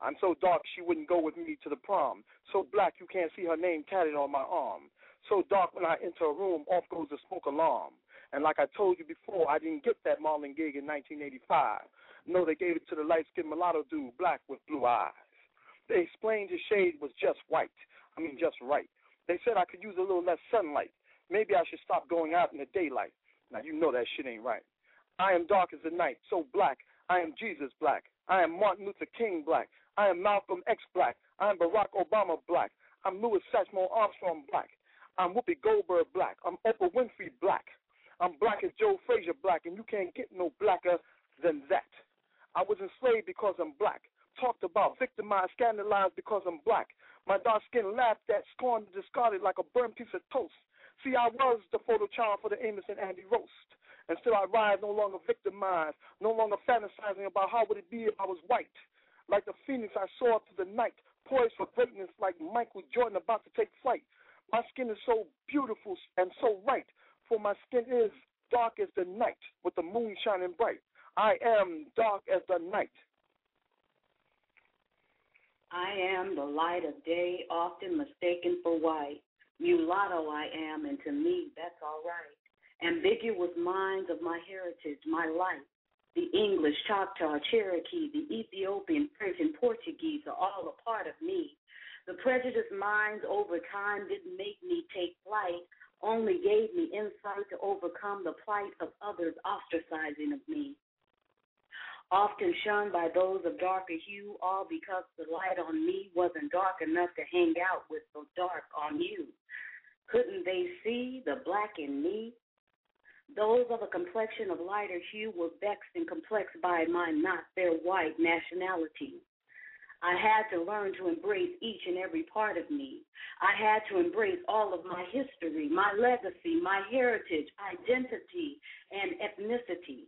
I'm so dark she wouldn't go with me to the prom. So black you can't see her name tatted on my arm. So dark when I enter a room, off goes the smoke alarm. And like I told you before, I didn't get that Marlon gig in 1985. No, they gave it to the light-skinned mulatto dude, black with blue eyes. They explained his shade was just white. I mean, just right. They said I could use a little less sunlight. Maybe I should stop going out in the daylight. Now, you know that shit ain't right. I am dark as the night, so black. I am Jesus black. I am Martin Luther King black. I am Malcolm X black. I am Barack Obama black. I'm Louis Satchmo Armstrong black. I'm Whoopi Goldberg black. I'm Oprah Winfrey black. I'm black as Joe Frazier black, and you can't get no blacker than that. I was enslaved because I'm black. Talked about, victimized, scandalized because I'm black. My dark skin laughed at, scorned, discarded like a burnt piece of toast. See, I was the photo child for the Amos and Andy roast. And still I rise, no longer victimized, no longer fantasizing about how would it be if I was white. Like the phoenix I saw through the night, poised for greatness like Michael Jordan about to take flight. My skin is so beautiful and so right, for my skin is dark as the night, with the moon shining bright. I am dark as the night. I am the light of day, often mistaken for white. Mulatto oh, I am, and to me that's all right. Ambiguous minds of my heritage, my life. The English, Choctaw, Cherokee, the Ethiopian, French, and Portuguese are all a part of me. The prejudiced minds over time didn't make me take flight, only gave me insight to overcome the plight of others ostracizing of me. Often shunned by those of darker hue, all because the light on me wasn't dark enough to hang out with the dark on you. Couldn't they see the black in me? Those of a complexion of lighter hue were vexed and complexed by my not their white nationality. I had to learn to embrace each and every part of me. I had to embrace all of my history, my legacy, my heritage, identity, and ethnicity.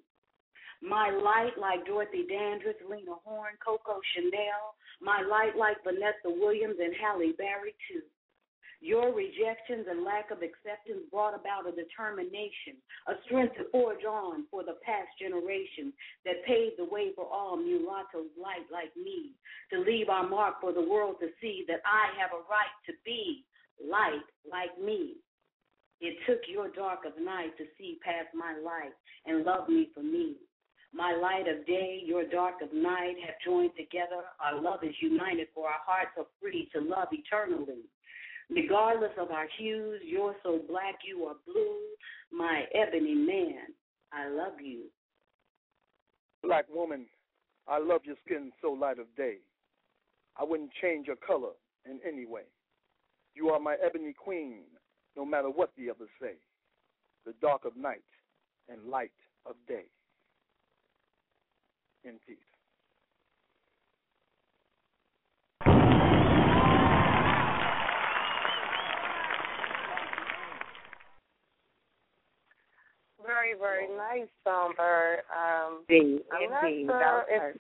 My light like Dorothy Dandridge, Lena Horne, Coco Chanel. My light like Vanessa Williams and Halle Berry, too. Your rejections and lack of acceptance brought about a determination, a strength to forge on for the past generation that paved the way for all mulattoes light like me, to leave our mark for the world to see that I have a right to be light like me. It took your dark of night to see past my light and love me for me. My light of day, your dark of night have joined together. Our love is united, for our hearts are free to love eternally. Regardless of our hues, you're so black, you are blue. My ebony man, I love you. Black woman, I love your skin so light of day. I wouldn't change your color in any way. You are my ebony queen, no matter what the others say. The dark of night and light of day. In peace. Very, very nice, Songbird. Um, Indeed, I'm not indeed. sure if, her.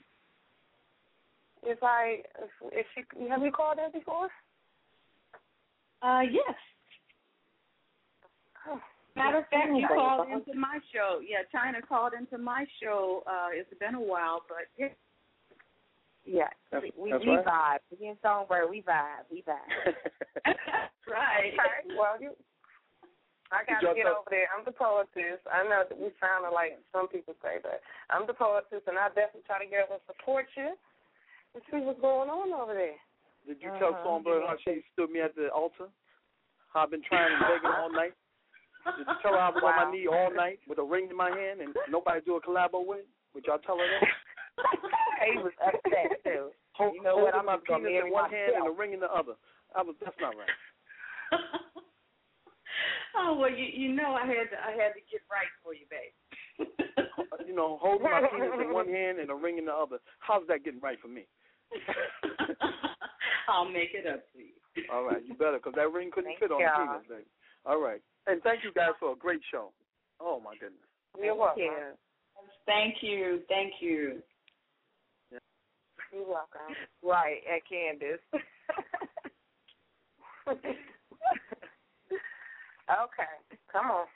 if I if, if she have you called her before? Uh, yes. Oh, Matter of fact, you called into my show. Yeah, Chyna called into my show. Uh, it's been a while, but yeah, Yeah, That's- we that's we right. vibe. We in Songbird, we vibe, we vibe. Right. Okay. Well, you, I got to get talk- over there. I'm the poetess. I know that we sound like some people say, but I'm the poetess, and I definitely try to get over and support you and see what's going on over there. Did you tell Uh-huh. Songbird how she stood me at the altar? How I've been trying and begging all night? Did you tell her I was on my knee all night with a ring in my hand and nobody do a collabo with? Would y'all tell her that? he was upset too. Hold, You know what? I'm my just penis in marry one hand and a ring in the other. I was that's not right. Oh well, you you know I had to I had to get right for you, babe. You know, holding my penis in one hand and a ring in the other. How's that getting right for me? I'll make it up to you. All right, you better, because that ring couldn't Thank fit on y'all. the penis, baby. All right. And thank you guys for a great show. Oh, my goodness. You're welcome. Thank you, thank you. You're welcome. Right, at Candace. Okay, come on.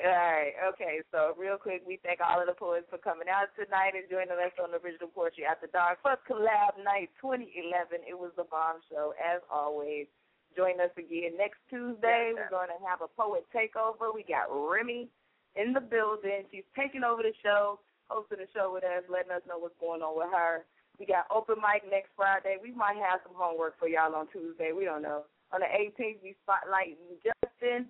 All right, okay. So real quick, we thank all of the poets for coming out tonight and joining us on the original Poetry After Dark for Collab Night 2011. It was the bomb show, as always. Join us again next Tuesday. We're going to have a poet takeover. We got Remy in the building. She's taking over the show, hosting the show with us, letting us know what's going on with her. We got open mic next Friday. We might have some homework for y'all on Tuesday. We don't know. On the 18th, we spotlight Justin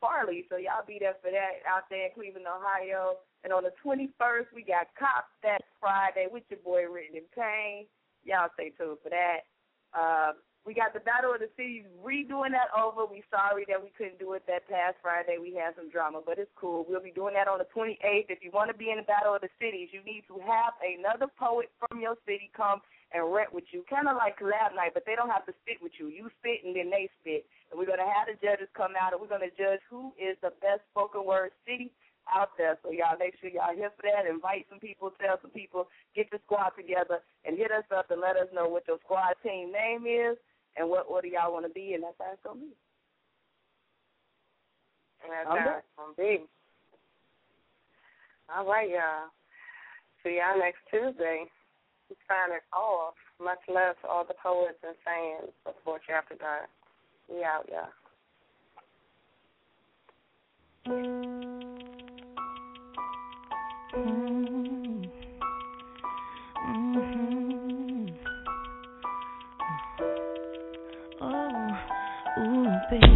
Farley, so y'all be there for that out there in Cleveland, Ohio. And on the 21st, we got Cops that Friday with your boy Written in Pain. Y'all stay tuned for that. Uh, we got the Battle of the Cities redoing that over. We sorry that we couldn't do it that past Friday. We had some drama, but it's cool. We'll be doing that on the 28th. If you want to be in the Battle of the Cities, you need to have another poet from your city come and rent with you, kind of like collab night, but they don't have to spit with you. You spit and then they spit. And we're going to have the judges come out and we're going to judge who is the best spoken word city out there. So y'all make sure y'all here for that. Invite some people, tell some people, get the squad together, and hit us up and let us know what your squad team name is and what order y'all want to be, and that's how it's going to be. And that's I'm how it's gonna be. All right, y'all. See y'all next Tuesday. We sign it off. Much love to all the poets and fans of Poetry After Dark. We out, y'all. Ooh,